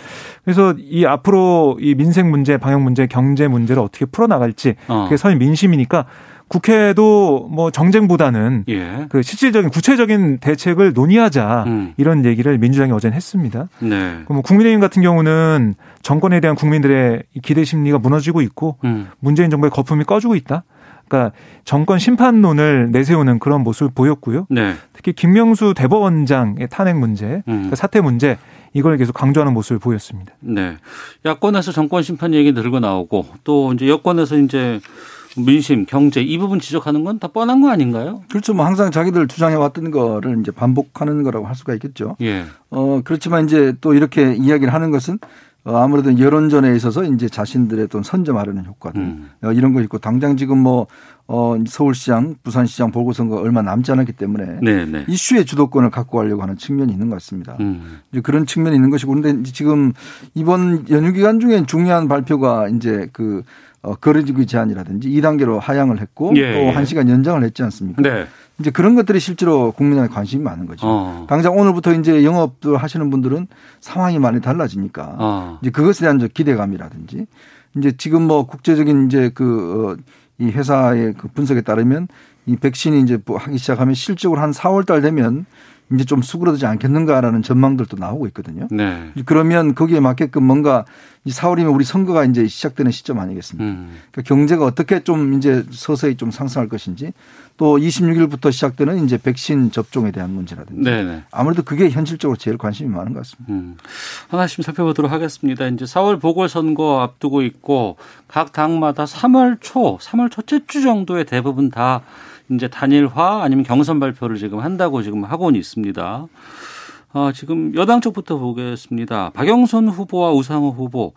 그래서 이 앞으로 이 민생 문제, 방역 문제, 경제 문제를 어떻게 풀어 나갈지 어. 그게 서민 민심이니까 국회도 뭐 정쟁보다는 예. 그 실질적인 구체적인 대책을 논의하자 음. 이런 얘기를 민주당이 어제는 했습니다. 네. 그럼 국민의힘 같은 경우는 정권에 대한 국민들의 기대 심리가 무너지고 있고 음. 문재인 정부의 거품이 꺼지고 있다. 그러니까 정권 심판론을 내세우는 그런 모습을 보였고요. 네. 특히 김명수 대법원장의 탄핵 문제, 음. 그 사태 문제 이걸 계속 강조하는 모습을 보였습니다. 네. 야권에서 정권 심판 얘기 들고 나오고 또 이제 여권에서 이제 민심, 경제 이 부분 지적하는 건 다 뻔한 거 아닌가요? 그렇죠. 뭐 항상 자기들 주장해 왔던 거를 이제 반복하는 거라고 할 수가 있겠죠. 예. 어 그렇지만 이제 또 이렇게 이야기를 하는 것은 어, 아무래도 여론전에 있어서 이제 자신들의 어떤 선점하려는 효과들 음. 어, 이런 거 있고 당장 지금 뭐 어, 서울시장, 부산시장 보궐선거 얼마 남지 않았기 때문에 네네. 네. 이슈의 주도권을 갖고 가려고 하는 측면이 있는 것 같습니다. 음. 이제 그런 측면이 있는 것이고 그런데 지금 이번 연휴 기간 중에 중요한 발표가 이제 그 어, 거리두기 제한이라든지 2단계로 하향을 했고 예, 또 1시간 예. 연장을 했지 않습니까? 네. 이제 그런 것들이 실제로 국민의 관심이 많은 거죠. 어. 당장 오늘부터 이제 영업을 하시는 분들은 상황이 많이 달라지니까 어. 이제 그것에 대한 기대감이라든지 이제 지금 뭐 국제적인 이제 그, 어, 이 회사의 그 분석에 따르면 이 백신이 이제 뭐 하기 시작하면 실적으로 한 4월 달 되면 이제 좀 수그러들지 않겠는가라는 전망들도 나오고 있거든요. 네. 그러면 거기에 맞게끔 뭔가 이 4월이면 우리 선거가 이제 시작되는 시점 아니겠습니까? 음. 그러니까 경제가 어떻게 좀 이제 서서히 좀 상승할 것인지 또 26일부터 시작되는 이제 백신 접종에 대한 문제라든지 네네. 네. 아무래도 그게 현실적으로 제일 관심이 많은 것 같습니다. 음. 하나씩 살펴보도록 하겠습니다. 이제 4월 보궐선거 앞두고 있고 각 당마다 3월 초, 3월 첫째 주 정도에 대부분 다 이제 단일화 아니면 경선 발표를 지금 한다고 지금 하고 있습니다. 어, 지금 여당 쪽부터 보겠습니다. 박영선 후보와 우상호 후보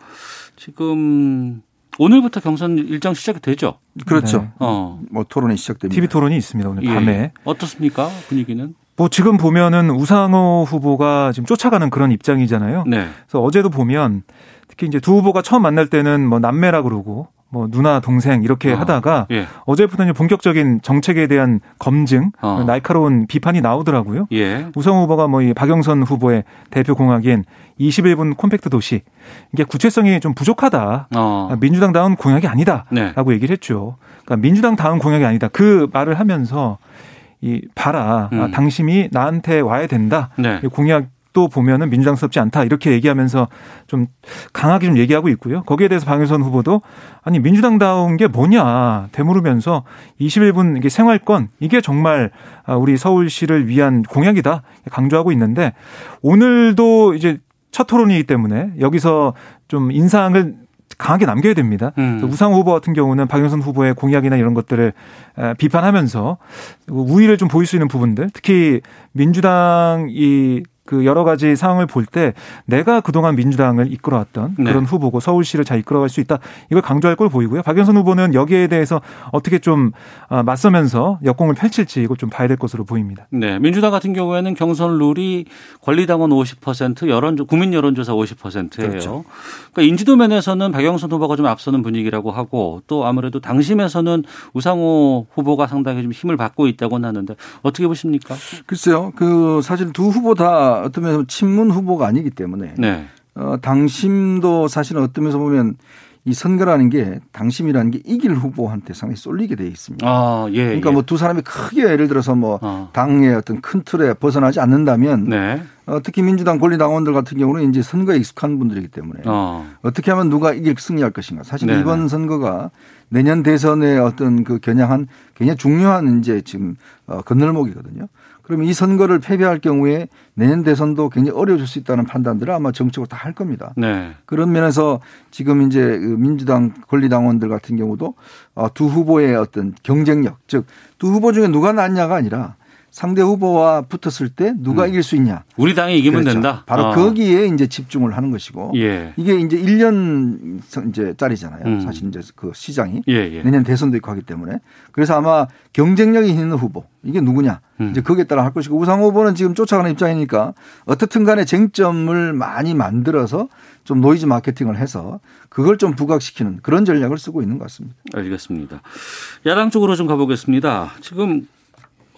지금 오늘부터 경선 일정 시작이 되죠? 그렇죠. 네. 어. 뭐 토론이 시작됩니다. TV 토론이 있습니다. 오늘 예. 밤에. 어떻습니까? 분위기는? 뭐 지금 보면은 우상호 후보가 지금 쫓아가는 그런 입장이잖아요. 네. 그래서 어제도 보면 특히 이제 두 후보가 처음 만날 때는 뭐 남매라 그러고 뭐 누나 동생 이렇게 어. 하다가 예. 어제부터는 본격적인 정책에 대한 검증 어. 날카로운 비판이 나오더라고요. 예. 우성 후보가 뭐 이 박영선 후보의 대표 공약인 21분 콤팩트 도시 이게 구체성이 좀 부족하다. 어. 민주당 다운 공약이 아니다라고 네. 얘기를 했죠. 그러니까 민주당 다운 공약이 아니다. 그 말을 하면서 이 봐라 음. 당신이 나한테 와야 된다. 네. 공약 또 보면은 민주당스럽지 않다 이렇게 얘기하면서 좀 강하게 좀 얘기하고 있고요. 거기에 대해서 방혜선 후보도 아니 민주당다운 게 뭐냐 되물으면서 21분 이게 생활권 이게 정말 아, 우리 서울시를 위한 공약이다 강조하고 있는데 오늘도 이제 첫 토론이기 때문에 여기서 좀 인상을 강하게 남겨야 됩니다. 음. 우상 후보 같은 경우는 박영선 후보의 공약이나 이런 것들을 비판하면서 우위를 좀 보일 수 있는 부분들, 특히 민주당 이 그 여러 가지 상황을 볼 때 내가 그동안 민주당을 이끌어왔던 네. 그런 후보고 서울시를 잘 이끌어갈 수 있다 이걸 강조할 걸 보이고요. 박영선 후보는 여기에 대해서 어떻게 좀 아, 맞서면서 역공을 펼칠지 이걸 좀 봐야 될 것으로 보입니다. 네, 민주당 같은 경우에는 경선 룰이 권리당원 50% 여론 국민 여론조사 50%예요. 그렇죠. 그러니까 인지도 면에서는 박영선 후보가 좀 앞서는 분위기라고 하고 또 아무래도 당심에서는 우상호 후보가 상당히 좀 힘을 받고 있다고는 하는데 어떻게 보십니까? 글쎄요, 그 사실 두 후보 다 어떤 면에서 친문 후보가 아니기 때문에 네. 어, 당심도 사실은 어떤 면에서 보면 이 선거라는 게 당심이라는 게 이길 후보한테 상당히 쏠리게 돼 있습니다. 아, 예, 그러니까 예. 뭐두 사람이 크게 예를 들어서 뭐 어. 당의 어떤 큰 틀에 벗어나지 않는다면 네. 어, 특히 민주당 권리당원들 같은 경우는 이제 선거에 익숙한 분들이기 때문에 어. 떻게 하면 누가 이길 승리할 것인가. 사실 네네. 이번 선거가 내년 대선의 어떤 그 겨냥한 굉장히 중요한 이제 지금 어, 건널목이거든요. 그러면 이 선거를 패배할 경우에 내년 대선도 굉장히 어려워질 수 있다는 판단들을 아마 정책으로 다 할 겁니다. 네. 그런 면에서 지금 이제 그 민주당 권리당원들 같은 경우도 어, 두 후보의 어떤 경쟁력, 즉 두 후보 중에 누가 낫냐가 아니라 상대 후보와 붙었을 때 누가 음. 이길 수 있냐. 우리 당이 이기면 그렇죠. 된다. 바로 어. 거기에 이제 집중을 하는 것이고 예. 이게 이제 1년 이제 짜리잖아요. 음. 사실 이제 그 시장이 예, 예. 내년 대선도 있고 하기 때문에 그래서 아마 경쟁력이 있는 후보 이게 누구냐 음. 이제 거기에 따라 할 것이고 우상 후보는 지금 쫓아가는 입장이니까 어떻든 간에 쟁점을 많이 만들어서 좀 노이즈 마케팅을 해서 그걸 좀 부각시키는 그런 전략을 쓰고 있는 것 같습니다. 알겠습니다. 야당 쪽으로 좀 가보겠습니다. 지금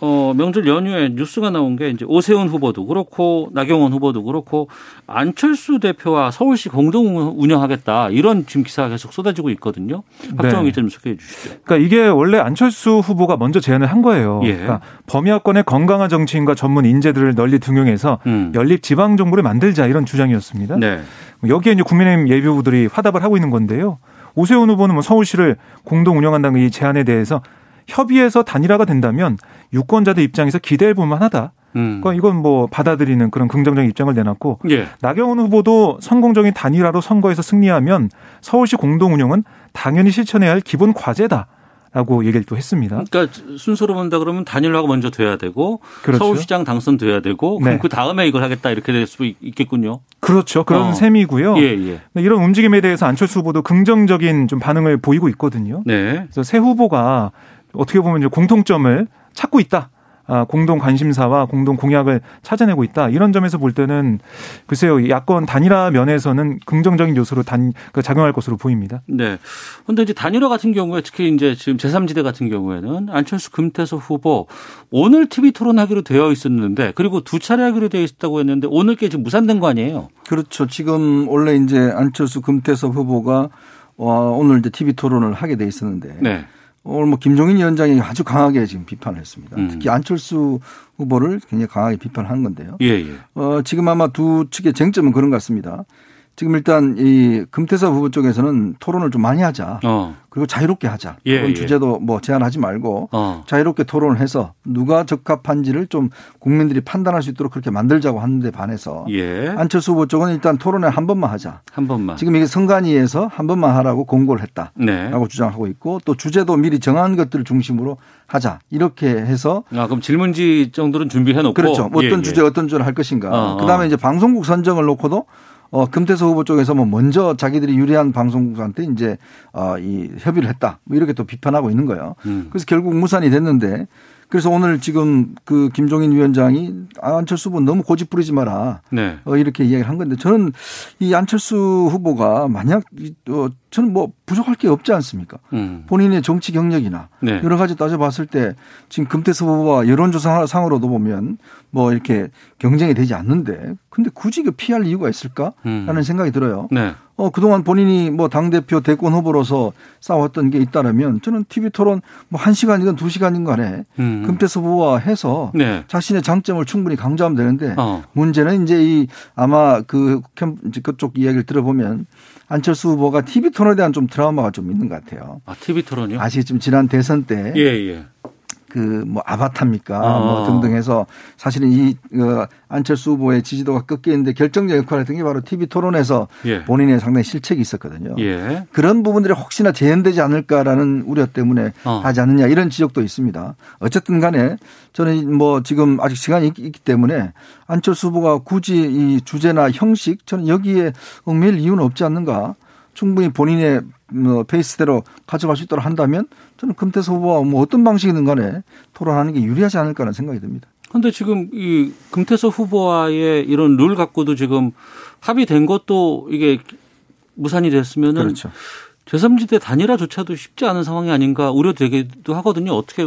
어, 명절 연휴에 뉴스가 나온 게 이제 오세훈 후보도 그렇고 나경원 후보도 그렇고 안철수 대표와 서울시 공동 운영하겠다 이런 지금 기사가 계속 쏟아지고 있거든요. 박정희 네. 좀 소개해 주시죠. 그러니까 이게 원래 안철수 후보가 먼저 제안을 한 거예요. 예. 그러니까 범야권의 건강한 정치인과 전문 인재들을 널리 등용해서 음. 연립 지방 정부를 만들자 이런 주장이었습니다. 네. 여기에 이제 국민의힘 예비후보들이 화답을 하고 있는 건데요. 오세훈 후보는 뭐 서울시를 공동 운영한다는 이 제안에 대해서 협의해서 단일화가 된다면 유권자들 입장에서 기대해 볼 만하다. 음. 그러니까 이건 뭐 받아들이는 그런 긍정적인 입장을 내놨고 예. 나경원 후보도 성공적인 단일화로 선거에서 승리하면 서울시 공동 운영은 당연히 실천해야 할 기본 과제다. 라고 얘기를 또 했습니다. 그러니까 순서로 본다 그러면 단일화가 먼저 돼야 되고 그렇죠. 서울시장 당선돼야 되고 네. 그 다음에 이걸 하겠다 이렇게 될 수 있겠군요. 그렇죠. 그런 어. 셈이고요. 예, 예. 이런 움직임에 대해서 안철수 후보도 긍정적인 좀 반응을 보이고 있거든요. 네. 그래서 새 후보가 어떻게 보면 이제 공통점을 찾고 있다. 아, 공동 관심사와 공동 공약을 찾아내고 있다. 이런 점에서 볼 때는 글쎄요, 야권 단일화 면에서는 긍정적인 요소로 단, 그 작용할 것으로 보입니다. 네. 근데 이제 단일화 같은 경우에 특히 이제 지금 제3지대 같은 경우에는 안철수 금태섭 후보 오늘 TV 토론하기로 되어 있었는데 그리고 두 차례 하기로 되어 있었다고 했는데 오늘께 지금 무산된 거 아니에요? 그렇죠. 지금 원래 이제 안철수 금태섭 후보가 오늘 이제 TV 토론을 하게 돼 있었는데 네. 오늘 뭐 김종인 위원장이 아주 강하게 지금 비판을 했습니다. 음. 특히 안철수 후보를 굉장히 강하게 비판한 건데요. 예, 예. 어, 지금 아마 두 측의 쟁점은 그런 것 같습니다. 지금 일단 이 금태섭 후보 쪽에서는 토론을 좀 많이 하자. 어. 그리고 자유롭게 하자. 예, 그런 예. 주제도 뭐 제한하지 말고 어. 자유롭게 토론을 해서 누가 적합한지를 좀 국민들이 판단할 수 있도록 그렇게 만들자고 하는데 반해서 예. 안철수 후보 쪽은 일단 토론에 한 번만 하자. 한 번만. 지금 이게 선관위에서 한 번만 하라고 공고를 했다라고 네. 주장하고 있고 또 주제도 미리 정한 것들을 중심으로 하자. 이렇게 해서 아 그럼 질문지 정도는 준비해 놓고 그렇죠. 어떤 예, 주제 어떤 주제를 할 것인가. 어, 어. 그다음에 이제 방송국 선정을 놓고도 어, 금태섭 후보 쪽에서 뭐 먼저 자기들이 유리한 방송국한테 이제 어, 이 협의를 했다. 뭐 이렇게 또 비판하고 있는 거예요. 음. 그래서 결국 무산이 됐는데 그래서 오늘 지금 그 김종인 위원장이 아, 안철수 후보 너무 고집 부리지 마라. 네. 어, 이렇게 이야기를 한 건데 저는 이 안철수 후보가 만약 어, 저는 뭐 부족할 게 없지 않습니까? 음. 본인의 정치 경력이나 네. 여러 가지 따져봤을 때 지금 금태섭 후보와 여론조사상으로도 보면 뭐 이렇게 경쟁이 되지 않는데 근데 굳이 그 피할 이유가 있을까라는 음. 생각이 들어요. 네. 어, 그동안 본인이 뭐 당 대표 대권 후보로서 싸웠던 게 있다라면 저는 TV 토론 뭐한 시간이든 두 시간인 간에 음. 금태섭 후보와 해서 네. 자신의 장점을 충분히 강조하면 되는데 어. 문제는 이제 이 아마 그 그쪽 이야기를 들어보면 안철수 후보가 TV 토론에 대한 좀 트라우마가 좀 있는 것 같아요. 아, TV 토론이요? 아시겠지만 지난 대선 때. 예, 예. 그 뭐 아바타입니까 아. 뭐 등등 해서 사실은 이 어, 안철수 후보의 지지도가 꺾이는데 결정적 역할을 했던 게 바로 TV 토론에서 예. 본인의 상당히 실책이 있었거든요. 예. 그런 부분들이 혹시나 재현되지 않을까라는 우려 때문에 어. 하지 않느냐 이런 지적도 있습니다. 어쨌든 간에 저는 뭐 지금 아직 시간이 있기 때문에 안철수 후보가 굳이 이 주제나 형식 저는 여기에 얽매일 이유는 없지 않는가. 충분히 본인의 뭐 페이스대로 가져갈 수 있도록 한다면 저는 금태섭 후보와 뭐 어떤 방식이든 간에 토론하는 게 유리하지 않을까 하는 생각이 듭니다. 그런데 지금 이 금태섭 후보와의 이런 룰 갖고도 지금 합의된 것도 이게 무산이 됐으면은 그렇죠. 제3지대 단일화조차도 쉽지 않은 상황이 아닌가 우려되기도 하거든요. 어떻게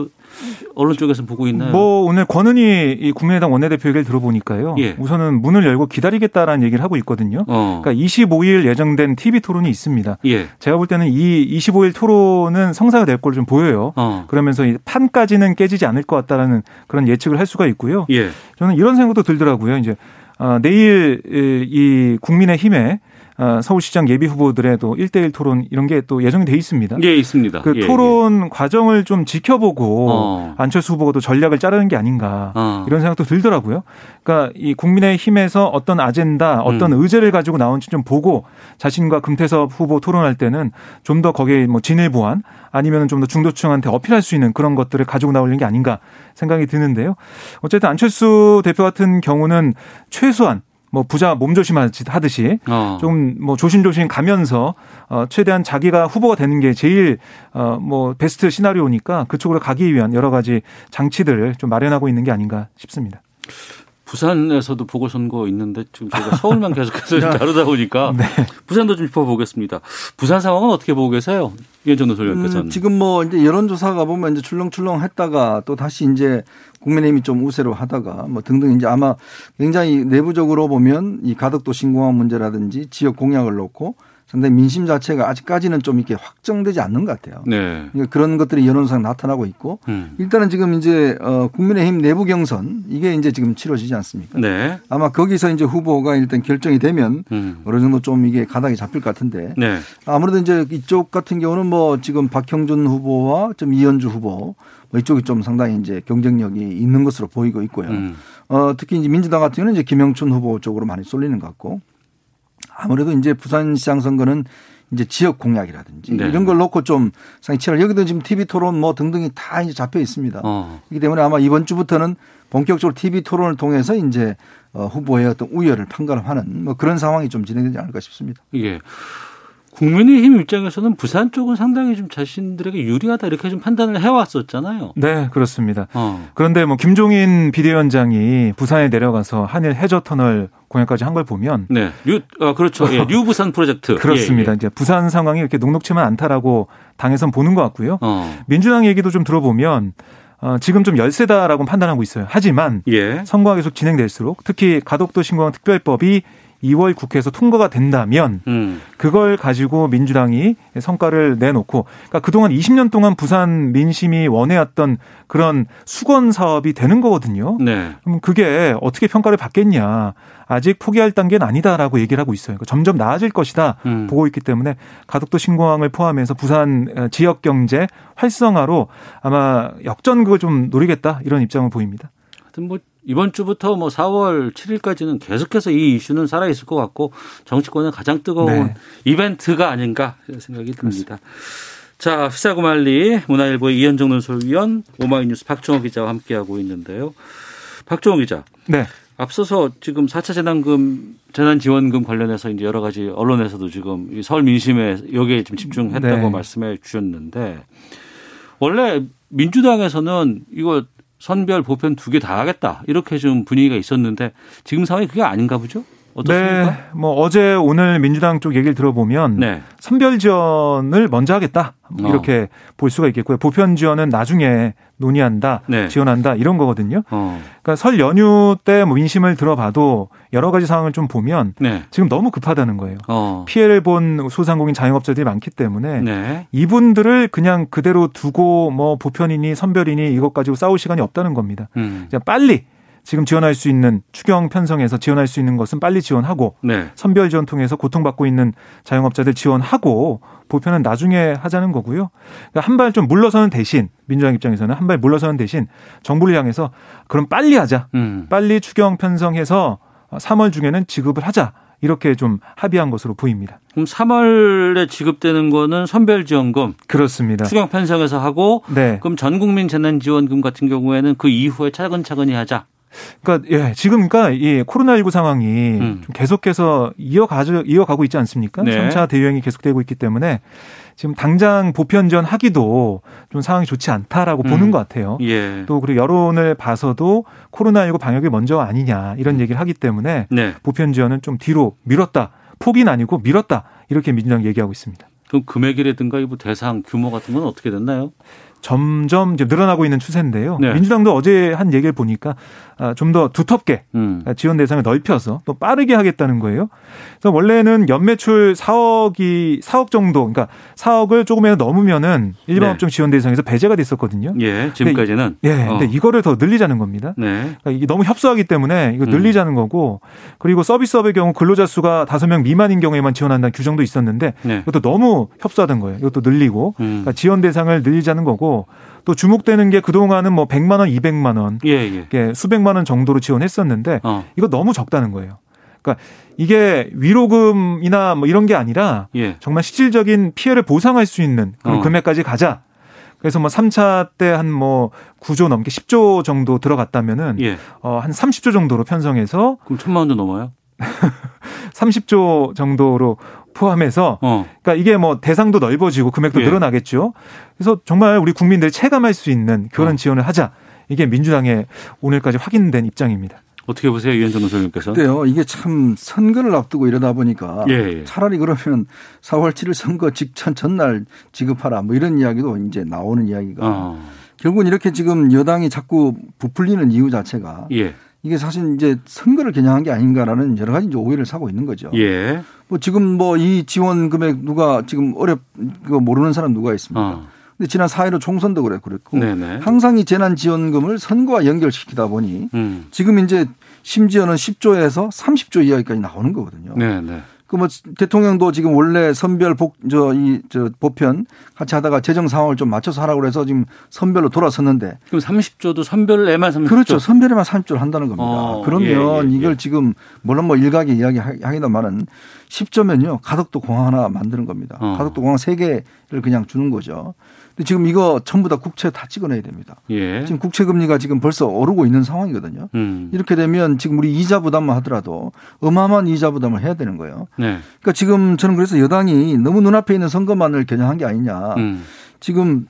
언론 쪽에서 보고 있나요? 뭐 오늘 권은희 이 국민의당 원내대표 얘기를 들어보니까요. 예. 우선은 문을 열고 기다리겠다라는 얘기를 하고 있거든요. 어. 그러니까 25일 예정된 TV 토론이 있습니다. 예. 제가 볼 때는 이 25일 토론은 성사가 될걸좀 보여요. 어. 그러면서 판까지는 깨지지 않을 것 같다라는 그런 예측을 할 수가 있고요. 예. 저는 이런 생각도 들더라고요. 이제 어, 내일 이 국민의힘에 어, 서울시장 예비 후보들의 또 1대1 토론 이런 게 또 예정이 돼 있습니다. 예, 있습니다. 그 예, 토론 예. 과정을 좀 지켜보고 어. 안철수 후보가 또 전략을 짜르는 게 아닌가 어. 이런 생각도 들더라고요. 그러니까 이 국민의 힘에서 어떤 아젠다, 어떤 음. 의제를 가지고 나온지 좀 보고 자신과 금태섭 후보 토론할 때는 좀 더 거기에 뭐 진일 보완 아니면 좀 더 중도층한테 어필할 수 있는 그런 것들을 가지고 나오는 게 아닌가 생각이 드는데요. 어쨌든 안철수 대표 같은 경우는 최소한 뭐 부자 몸조심하듯이 어. 좀뭐 조심조심 가면서 어 최대한 자기가 후보가 되는 게 제일 어뭐 베스트 시나리오니까 그쪽으로 가기 위한 여러 가지 장치들을 좀 마련하고 있는 게 아닌가 싶습니다. 부산에서도 보궐선거 있는데 지금 제가 서울만 계속해서 (laughs) 다루다 보니까 네. 부산도 좀 짚어보겠습니다. 부산 상황은 어떻게 보고 계세요? 이현정 노설위원께서는. 음, 지금 뭐 이제 여론조사가 보면 이제 출렁출렁 했다가 또 다시 이제 국민의힘이 좀 우세로 하다가 뭐 등등 이제 아마 굉장히 내부적으로 보면 이 가덕도 신공항 문제라든지 지역 공약을 놓고 상당히 민심 자체가 아직까지는 좀 이렇게 확정되지 않는 것 같아요. 네. 그러니까 그런 것들이 여론상 나타나고 있고 음. 일단은 지금 이제 어 국민의힘 내부 경선 이게 이제 지금 치러지지 않습니까? 네. 아마 거기서 이제 후보가 일단 결정이 되면 음. 어느 정도 좀 이게 가닥이 잡힐 것 같은데 네. 아무래도 이제 이쪽 같은 경우는 뭐 지금 박형준 후보와 좀 이현주 후보 뭐 이쪽이 좀 상당히 이제 경쟁력이 있는 것으로 보이고 있고요. 음. 어 특히 이제 민주당 같은 경우는 이제 김영춘 후보 쪽으로 많이 쏠리는 것 같고 아무래도 이제 부산시장 선거는 이제 지역 공약이라든지 네. 이런 걸 놓고 좀 상당히 치열 여기도 지금 TV 토론 뭐 등등이 다 이제 잡혀 있습니다. 어. 그렇기 때문에 아마 이번 주부터는 본격적으로 TV 토론을 통해서 이제 어, 후보의 어떤 우열을 판가름하는 뭐 그런 상황이 좀 진행되지 않을까 싶습니다. 예. 국민의힘 입장에서는 부산 쪽은 상당히 좀 자신들에게 유리하다 이렇게 좀 판단을 해왔었잖아요. 네, 그렇습니다. 어. 그런데 뭐 김종인 비대위원장이 부산에 내려가서 한일 해저 터널 공약까지 한 걸 보면 네, 류, 아, 그렇죠. 예, (laughs) 뉴 부산 프로젝트 그렇습니다. 예, 예. 이제 부산 상황이 이렇게 녹록치만 않다라고 당에선 보는 것 같고요. 어. 민주당 얘기도 좀 들어보면 어, 지금 좀 열세다라고 판단하고 있어요. 하지만 예. 선거가 계속 진행될수록 특히 가덕도 신공항 특별법이 2월 국회에서 통과가 된다면 음. 그걸 가지고 민주당이 성과를 내놓고 그러니까 그동안 20년 동안 부산 민심이 원해왔던 그런 숙원 사업이 되는 거거든요. 네. 그럼 그게 어떻게 평가를 받겠냐. 아직 포기할 단계는 아니다라고 얘기를 하고 있어요. 그러니까 점점 나아질 것이다 음. 보고 있기 때문에 가덕도 신공항을 포함해서 부산 어, 지역 경제 활성화로 아마 역전극을 좀 노리겠다 이런 입장을 보입니다. 하여튼 뭐 이번 주부터 뭐 4월 7일까지는 계속해서 이 이슈는 살아 있을 것 같고 정치권의 가장 뜨거운 네. 이벤트가 아닌가 생각이 듭니다. 자, 시사구말리 문화일보의 이현정 논설위원 오마이뉴스 박정호 기자와 함께하고 있는데요. 박정호 기자. 네. 앞서서 지금 4차 재난금 재난지원금 관련해서 이제 여러 가지 언론에서도 지금 서울 민심에 여기에 좀 집중했다고 네. 말씀해 주셨는데 원래 민주당에서는 이거 선별 보편 두 개 다 하겠다 이렇게 좀 분위기가 있었는데 지금 상황이 그게 아닌가 보죠? 어떻습니까? 네, 뭐 어제 오늘 민주당 쪽 얘기를 들어보면 네. 선별 지원을 먼저 하겠다 이렇게 어. 볼 수가 있겠고요. 보편 지원은 나중에 논의한다, 네. 지원한다 이런 거거든요. 어. 그러니까 설 연휴 때뭐 민심을 들어봐도 여러 가지 상황을 좀 보면 네. 지금 너무 급하다는 거예요. 어. 피해를 본 소상공인 자영업자들이 많기 때문에 네. 이분들을 그냥 그대로 두고 뭐 보편이니 선별이니 이것 가지고 싸울 시간이 없다는 겁니다. 음. 빨리 지금 지원할 수 있는 추경 편성에서 지원할 수 있는 것은 빨리 지원하고 네. 선별 지원 통해서 고통받고 있는 자영업자들 지원하고 보편은 나중에 하자는 거고요. 그러니까 한발 좀 물러서는 대신 민주당 입장에서는 한 발 물러서는 대신 정부를 향해서 그럼 빨리 하자. 음. 빨리 추경 편성해서 3월 중에는 지급을 하자. 이렇게 좀 합의한 것으로 보입니다. 그럼 3월에 지급되는 거는 선별지원금 그렇습니다. 추경 편성해서 하고 네. 그럼 전국민 재난지원금 같은 경우에는 그 이후에 차근차근히 하자. 그러니까 예, 지금 그러니까 이 코로나19 상황이 음. 좀 계속해서 이어가죠 이어가고 있지 않습니까? 네. 3차 대유행이 계속되고 있기 때문에 지금 당장 보편전 하기도 좀 상황이 좋지 않다라고 음. 보는 것 같아요. 예. 또 그리고 여론을 봐서도 코로나19 방역이 먼저 아니냐 이런 얘기를 하기 때문에 네. 보편 지원은 좀 뒤로 미뤘다. 포기는 아니고 미뤘다. 이렇게 민주당 얘기하고 있습니다. 그럼 금액이라든가 이부 대상 규모 같은 건 어떻게 됐나요? 점점 이제 늘어나고 있는 추세인데요. 네. 민주당도 어제 한 얘기를 보니까 아, 좀 더 두텁게 음. 지원 대상을 넓혀서 또 빠르게 하겠다는 거예요. 그래서 원래는 연매출 4억이 4억 정도, 그러니까 4억을 조금이라도 넘으면은 일반 네. 업종 지원 대상에서 배제가 됐었거든요. 예, 지금까지는. 근데, 예, 어. 근데 이거를 더 늘리자는 겁니다. 네. 그러니까 이게 너무 협소하기 때문에 이거 음. 늘리자는 음. 거고 그리고 서비스업의 경우 근로자 수가 5명 미만인 경우에만 지원한다는 규정도 있었는데 네. 이것도 너무 협소하던 거예요. 이것도 늘리고 음. 그러니까 지원 대상을 늘리자는 거고 또 주목되는 게 그동안은 뭐 100만 원, 200만 원, 예, 예. 수백만 원 정도로 지원했었는데 어. 이거 너무 적다는 거예요. 그러니까 이게 위로금이나 뭐 이런 게 아니라 예. 정말 실질적인 피해를 보상할 수 있는 그런 어. 금액까지 가자. 그래서 뭐 3차 때 한 뭐 9조 넘게 10조 정도 들어갔다면은 예. 어, 한 30조 정도로 편성해서 그럼 천만 원도 넘어요? (laughs) 30조 정도로 포함해서 어. 그러니까 이게 뭐 대상도 넓어지고 금액도 예. 늘어나겠죠. 그래서 정말 우리 국민들이 체감할 수 있는 그런 어. 지원을 하자. 이게 민주당의 오늘까지 확인된 입장입니다. 어떻게 보세요, 유현정 노조님께서? 그래요. 이게 참 선거를 앞두고 이러다 보니까 예, 예. 차라리 그러면 4월 7일 선거 직전 전날 지급하라 뭐 이런 이야기도 이제 나오는 이야기가 어. 결국은 이렇게 지금 여당이 자꾸 부풀리는 이유 자체가 예. 이게 사실 이제 선거를 겨냥한 게 아닌가라는 여러 가지 이제 오해를 사고 있는 거죠. 예. 뭐 지금 뭐 이 지원 금액 누가 지금 어렵 그거 모르는 사람 누가 있습니까? 어. 근데 지난 4.15 총선도 그래 그랬고 네네. 항상 이 재난 지원금을 선거와 연결시키다 보니 음. 지금 이제 심지어는 10조에서 30조 이하까지 나오는 거거든요. 네네. 그 뭐 대통령도 지금 원래 선별 복 저 이 저 보편 같이 하다가 재정 상황을 좀 맞춰서 하라고 그래서 지금 선별로 돌아섰는데 그럼 30조도 선별에만 30조 그렇죠. 선별에만 30조를 한다는 겁니다. 어, 그러면 예, 예, 예. 이걸 지금 물론 뭐 일각에 이야기 하기도만은 10조면요. 가덕도 공항 하나 만드는 겁니다. 어. 가덕도 공항 3 개를 그냥 주는 거죠. 근데 지금 이거 전부 다 국채 다 찍어내야 됩니다. 예. 지금 국채 금리가 지금 벌써 오르고 있는 상황이거든요. 음. 이렇게 되면 지금 우리 이자 부담만 하더라도 어마어마한 이자 부담을 해야 되는 거예요. 네. 그러니까 지금 저는 그래서 여당이 너무 눈앞에 있는 선거만을 겨냥한 게 아니냐. 음. 지금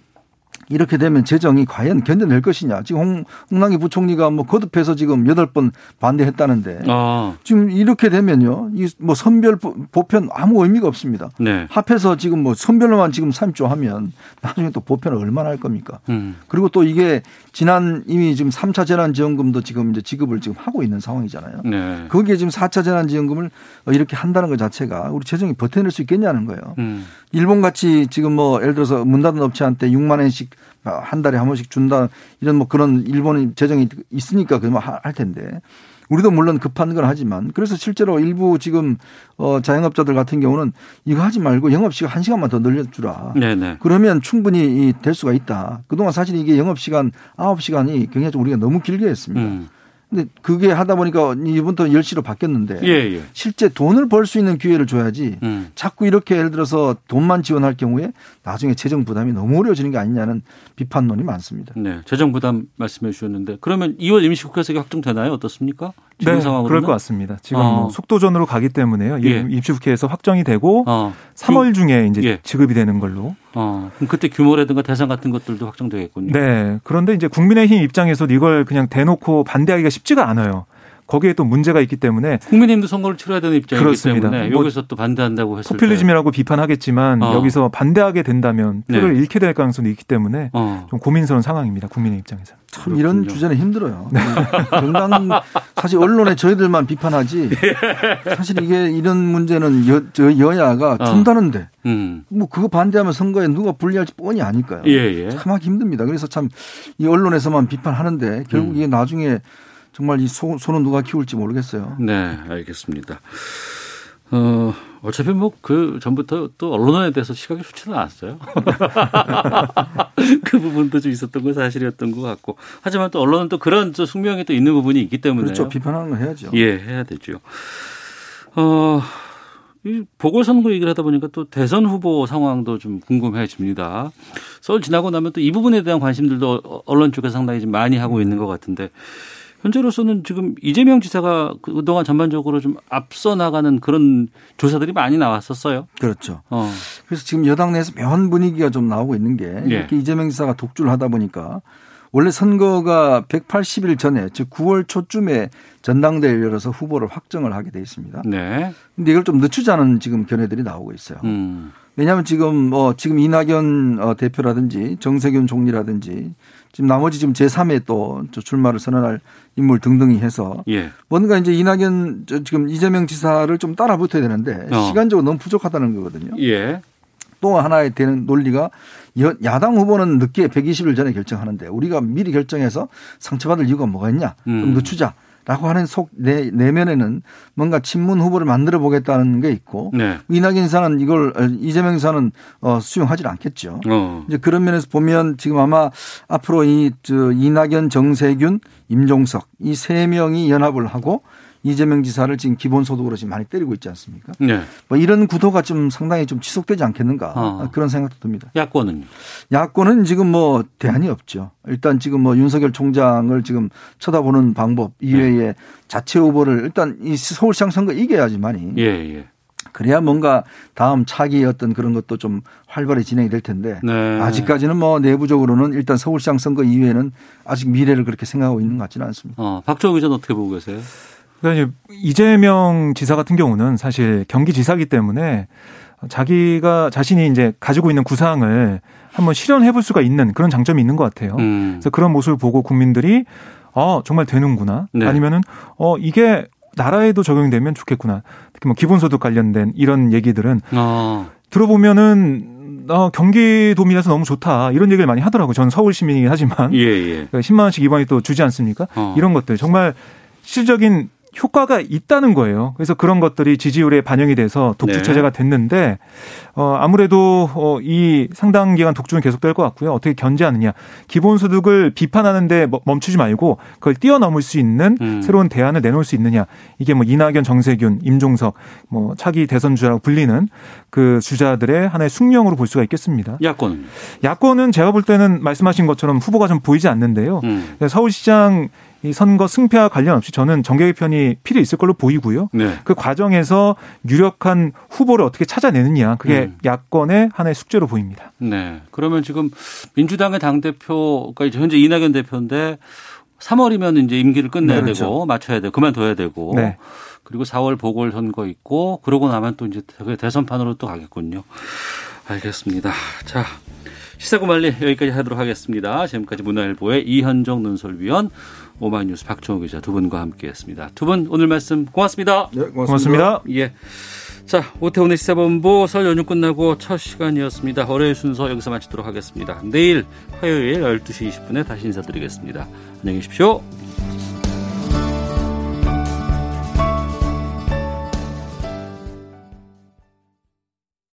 이렇게 되면 재정이 과연 견뎌낼 것이냐. 지금 홍, 홍남기 부총리가 뭐 거듭해서 지금 여덟 번 반대했다는데 아. 지금 이렇게 되면요. 이 뭐 선별 보편 아무 의미가 없습니다. 네. 합해서 지금 뭐 선별로만 지금 3조 하면 나중에 또 보편을 얼마나 할 겁니까? 음. 그리고 또 이게 지난 이미 지금 3차 재난지원금도 지금 이제 지급을 지금 하고 있는 상황이잖아요. 네. 거기에 지금 4차 재난지원금을 이렇게 한다는 것 자체가 우리 재정이 버텨낼 수 있겠냐는 거예요. 음. 일본 같이 지금 뭐 예를 들어서 문 닫은 업체한테 6만 원씩 한 달에 한 번씩 준다 이런 뭐 그런 일본 재정이 있으니까 그러면 할 텐데 우리도 물론 급한 건 하지만 그래서 실제로 일부 지금 어 자영업자들 같은 경우는 이거 하지 말고 영업 시간 한 시간만 더 늘려주라. 네네. 그러면 충분히 될 수가 있다. 그동안 사실 이게 영업 시간 아홉 시간이 굉장히 좀 우리가 너무 길게 했습니다. 음. 근데 그게 하다 보니까 이번부터 10시로 바뀌었는데 예, 예. 실제 돈을 벌 수 있는 기회를 줘야지 음. 자꾸 이렇게 예를 들어서 돈만 지원할 경우에 나중에 재정 부담이 너무 어려워지는 게 아니냐는 비판론이 많습니다. 네. 재정 부담 말씀해 주셨는데 그러면 2월 임시국회에서 확정되나요? 어떻습니까? 지금 네, 상황으로 그럴 것 같습니다. 지금 어. 뭐 속도전으로 가기 때문에요. 예. 임시국회에서 확정이 되고 어. 3월 중에 이제 예. 지급이 되는 걸로. 어. 그럼 그때 규모라든가 대상 같은 것들도 확정되겠군요. 네. 그런데 이제 국민의힘 입장에서 이걸 그냥 대놓고 반대하기가 쉽지가 않아요. 거기에 또 문제가 있기 때문에 국민의힘도 선거를 치러야 되는 입장이기 그렇습니다. 때문에 뭐 여기서 또 반대한다고 했을 포퓰리즘이라고 비판하겠지만 어. 여기서 반대하게 된다면 표를 네. 잃게 될 가능성도 있기 때문에 어. 좀 고민스러운 상황입니다. 국민의 입장에서. 참 그렇군요. 이런 주제는 힘들어요. 네. 정당 사실 언론에 저희들만 비판하지 (laughs) 사실 이게 이런 문제는 여, 저 여야가 어. 준다는데 음. 뭐 그거 반대하면 선거에 누가 불리할지 뻔히 아니까요. 예, 예. 참 하기 힘듭니다. 그래서 참 이 언론에서만 비판하는데 결국 음. 이게 나중에 정말 이 소, 소는 누가 키울지 모르겠어요. 네, 알겠습니다. 어, 어차피 뭐 그 전부터 또 언론에 대해서 시각이 좋지는 않았어요. (laughs) 그 부분도 좀 있었던 건 사실이었던 것 같고. 하지만 또 언론은 또 그런 또 숙명이 또 있는 부분이 있기 때문에. 그렇죠. 비판하는 건 해야죠. 예, 해야 되죠. 어, 이 보궐선거 얘기를 하다 보니까 또 대선 후보 상황도 좀 궁금해집니다. 설 지나고 나면 또 이 부분에 대한 관심들도 언론 쪽에 상당히 좀 많이 하고 있는 것 같은데 현재로서는 지금 이재명 지사가 그동안 전반적으로 좀 앞서 나가는 그런 조사들이 많이 나왔었어요. 그렇죠. 어. 그래서 지금 여당 내에서 묘한 분위기가 좀 나오고 있는 게 예. 이렇게 이재명 지사가 독주를 하다 보니까 원래 선거가 180일 전에 즉 9월 초쯤에 전당대회를 열어서 후보를 확정을 하게 돼 있습니다. 네. 근데 이걸 좀 늦추자는 지금 견해들이 나오고 있어요. 음. 왜냐하면 지금 뭐 지금 이낙연 어, 대표라든지 정세균 총리라든지 지금 나머지 지금 제3의 또 출마를 선언할 인물 등등이 해서 예. 뭔가 이제 이낙연 지금 이재명 지사를 좀 따라 붙어야 되는데 어. 시간적으로 너무 부족하다는 거거든요. 예. 또 하나의 되는 논리가 야당 후보는 늦게 120일 전에 결정하는데 우리가 미리 결정해서 상처받을 이유가 뭐가 있냐? 좀 음. 늦추자. 라고 하는 속 내, 내면에는 뭔가 친문 후보를 만들어 보겠다는 게 있고 네. 이낙연 사는 이걸 어, 이재명 사는 어, 수용하지 않겠죠. 어. 이제 그런 면에서 보면 지금 아마 앞으로 이 저, 이낙연, 정세균, 임종석 이 세 명이 연합을 하고 이재명 지사를 지금 기본소득으로 지금 많이 때리고 있지 않습니까? 네. 뭐 이런 구도가 좀 상당히 좀 지속되지 않겠는가 어. 그런 생각도 듭니다. 야권은? 야권은 지금 뭐 대안이 없죠. 일단 지금 뭐 윤석열 총장을 지금 쳐다보는 방법 이외에 네. 자체 후보를 일단 이 서울시장 선거 이겨야지만이 예, 예. 그래야 뭔가 다음 차기 어떤 그런 것도 좀 활발히 진행이 될 텐데 네. 아직까지는 뭐 내부적으로는 일단 서울시장 선거 이외에는 아직 미래를 그렇게 생각하고 있는 것 같지는 않습니다. 어, 박정우 기자는 어떻게 보고 계세요? 그러니까 이재명 지사 같은 경우는 사실 경기지사기 때문에 자기가 자신이 이제 가지고 있는 구상을 한번 실현해 볼 수가 있는 그런 장점이 있는 것 같아요. 음. 그래서 그런 모습을 보고 국민들이 어, 정말 되는구나. 네. 아니면은 어, 이게 나라에도 적용되면 좋겠구나. 특히 뭐 기본소득 관련된 이런 얘기들은 어. 들어보면은 어, 경기도민에서 너무 좋다. 이런 얘기를 많이 하더라고요. 저는 서울 시민이긴 하지만. 예, 예. 10만 그러니까 원씩 이번에 또 주지 않습니까? 어. 이런 것들 정말 실적인 효과가 있다는 거예요. 그래서 그런 것들이 지지율에 반영이 돼서 독주 네. 체제가 됐는데 어 아무래도 어이 상당 기간 독주는 계속될 것 같고요. 어떻게 견제하느냐. 기본소득을 비판하는데 멈추지 말고 그걸 뛰어넘을 수 있는 음. 새로운 대안을 내놓을 수 있느냐. 이게 뭐 이낙연, 정세균, 임종석 뭐 차기 대선 주자라고 불리는 그 주자들의 하나의 숙명으로 볼 수가 있겠습니다. 야권은 야권은 제가 볼 때는 말씀하신 것처럼 후보가 좀 보이지 않는데요. 음. 서울시장 이 선거 승패와 관련 없이 저는 정계 개편이 필요 있을 걸로 보이고요. 네. 그 과정에서 유력한 후보를 어떻게 찾아내느냐 그게 음. 야권의 하나의 숙제로 보입니다. 네. 그러면 지금 민주당의 당 대표가 현재 이낙연 대표인데 3월이면 이제 임기를 끝내야 네, 그렇죠. 되고 맞춰야 되고 그만둬야 되고 네. 그리고 4월 보궐선거 있고 그러고 나면 또 이제 대선판으로 또 가겠군요. 알겠습니다. 자, 시사고말리 여기까지 하도록 하겠습니다. 지금까지 문화일보의 이현정 논설위원 오마이뉴스 박종호 기자 두 분과 함께했습니다. 두 분 오늘 말씀 고맙습니다. 네, 고맙습니다. 고맙습니다. 예. 자, 오태훈의 시사본부 설 연휴 끝나고 첫 시간이었습니다. 월요일 순서 여기서 마치도록 하겠습니다. 내일 화요일 12시 20분에 다시 인사드리겠습니다. 안녕히 계십시오.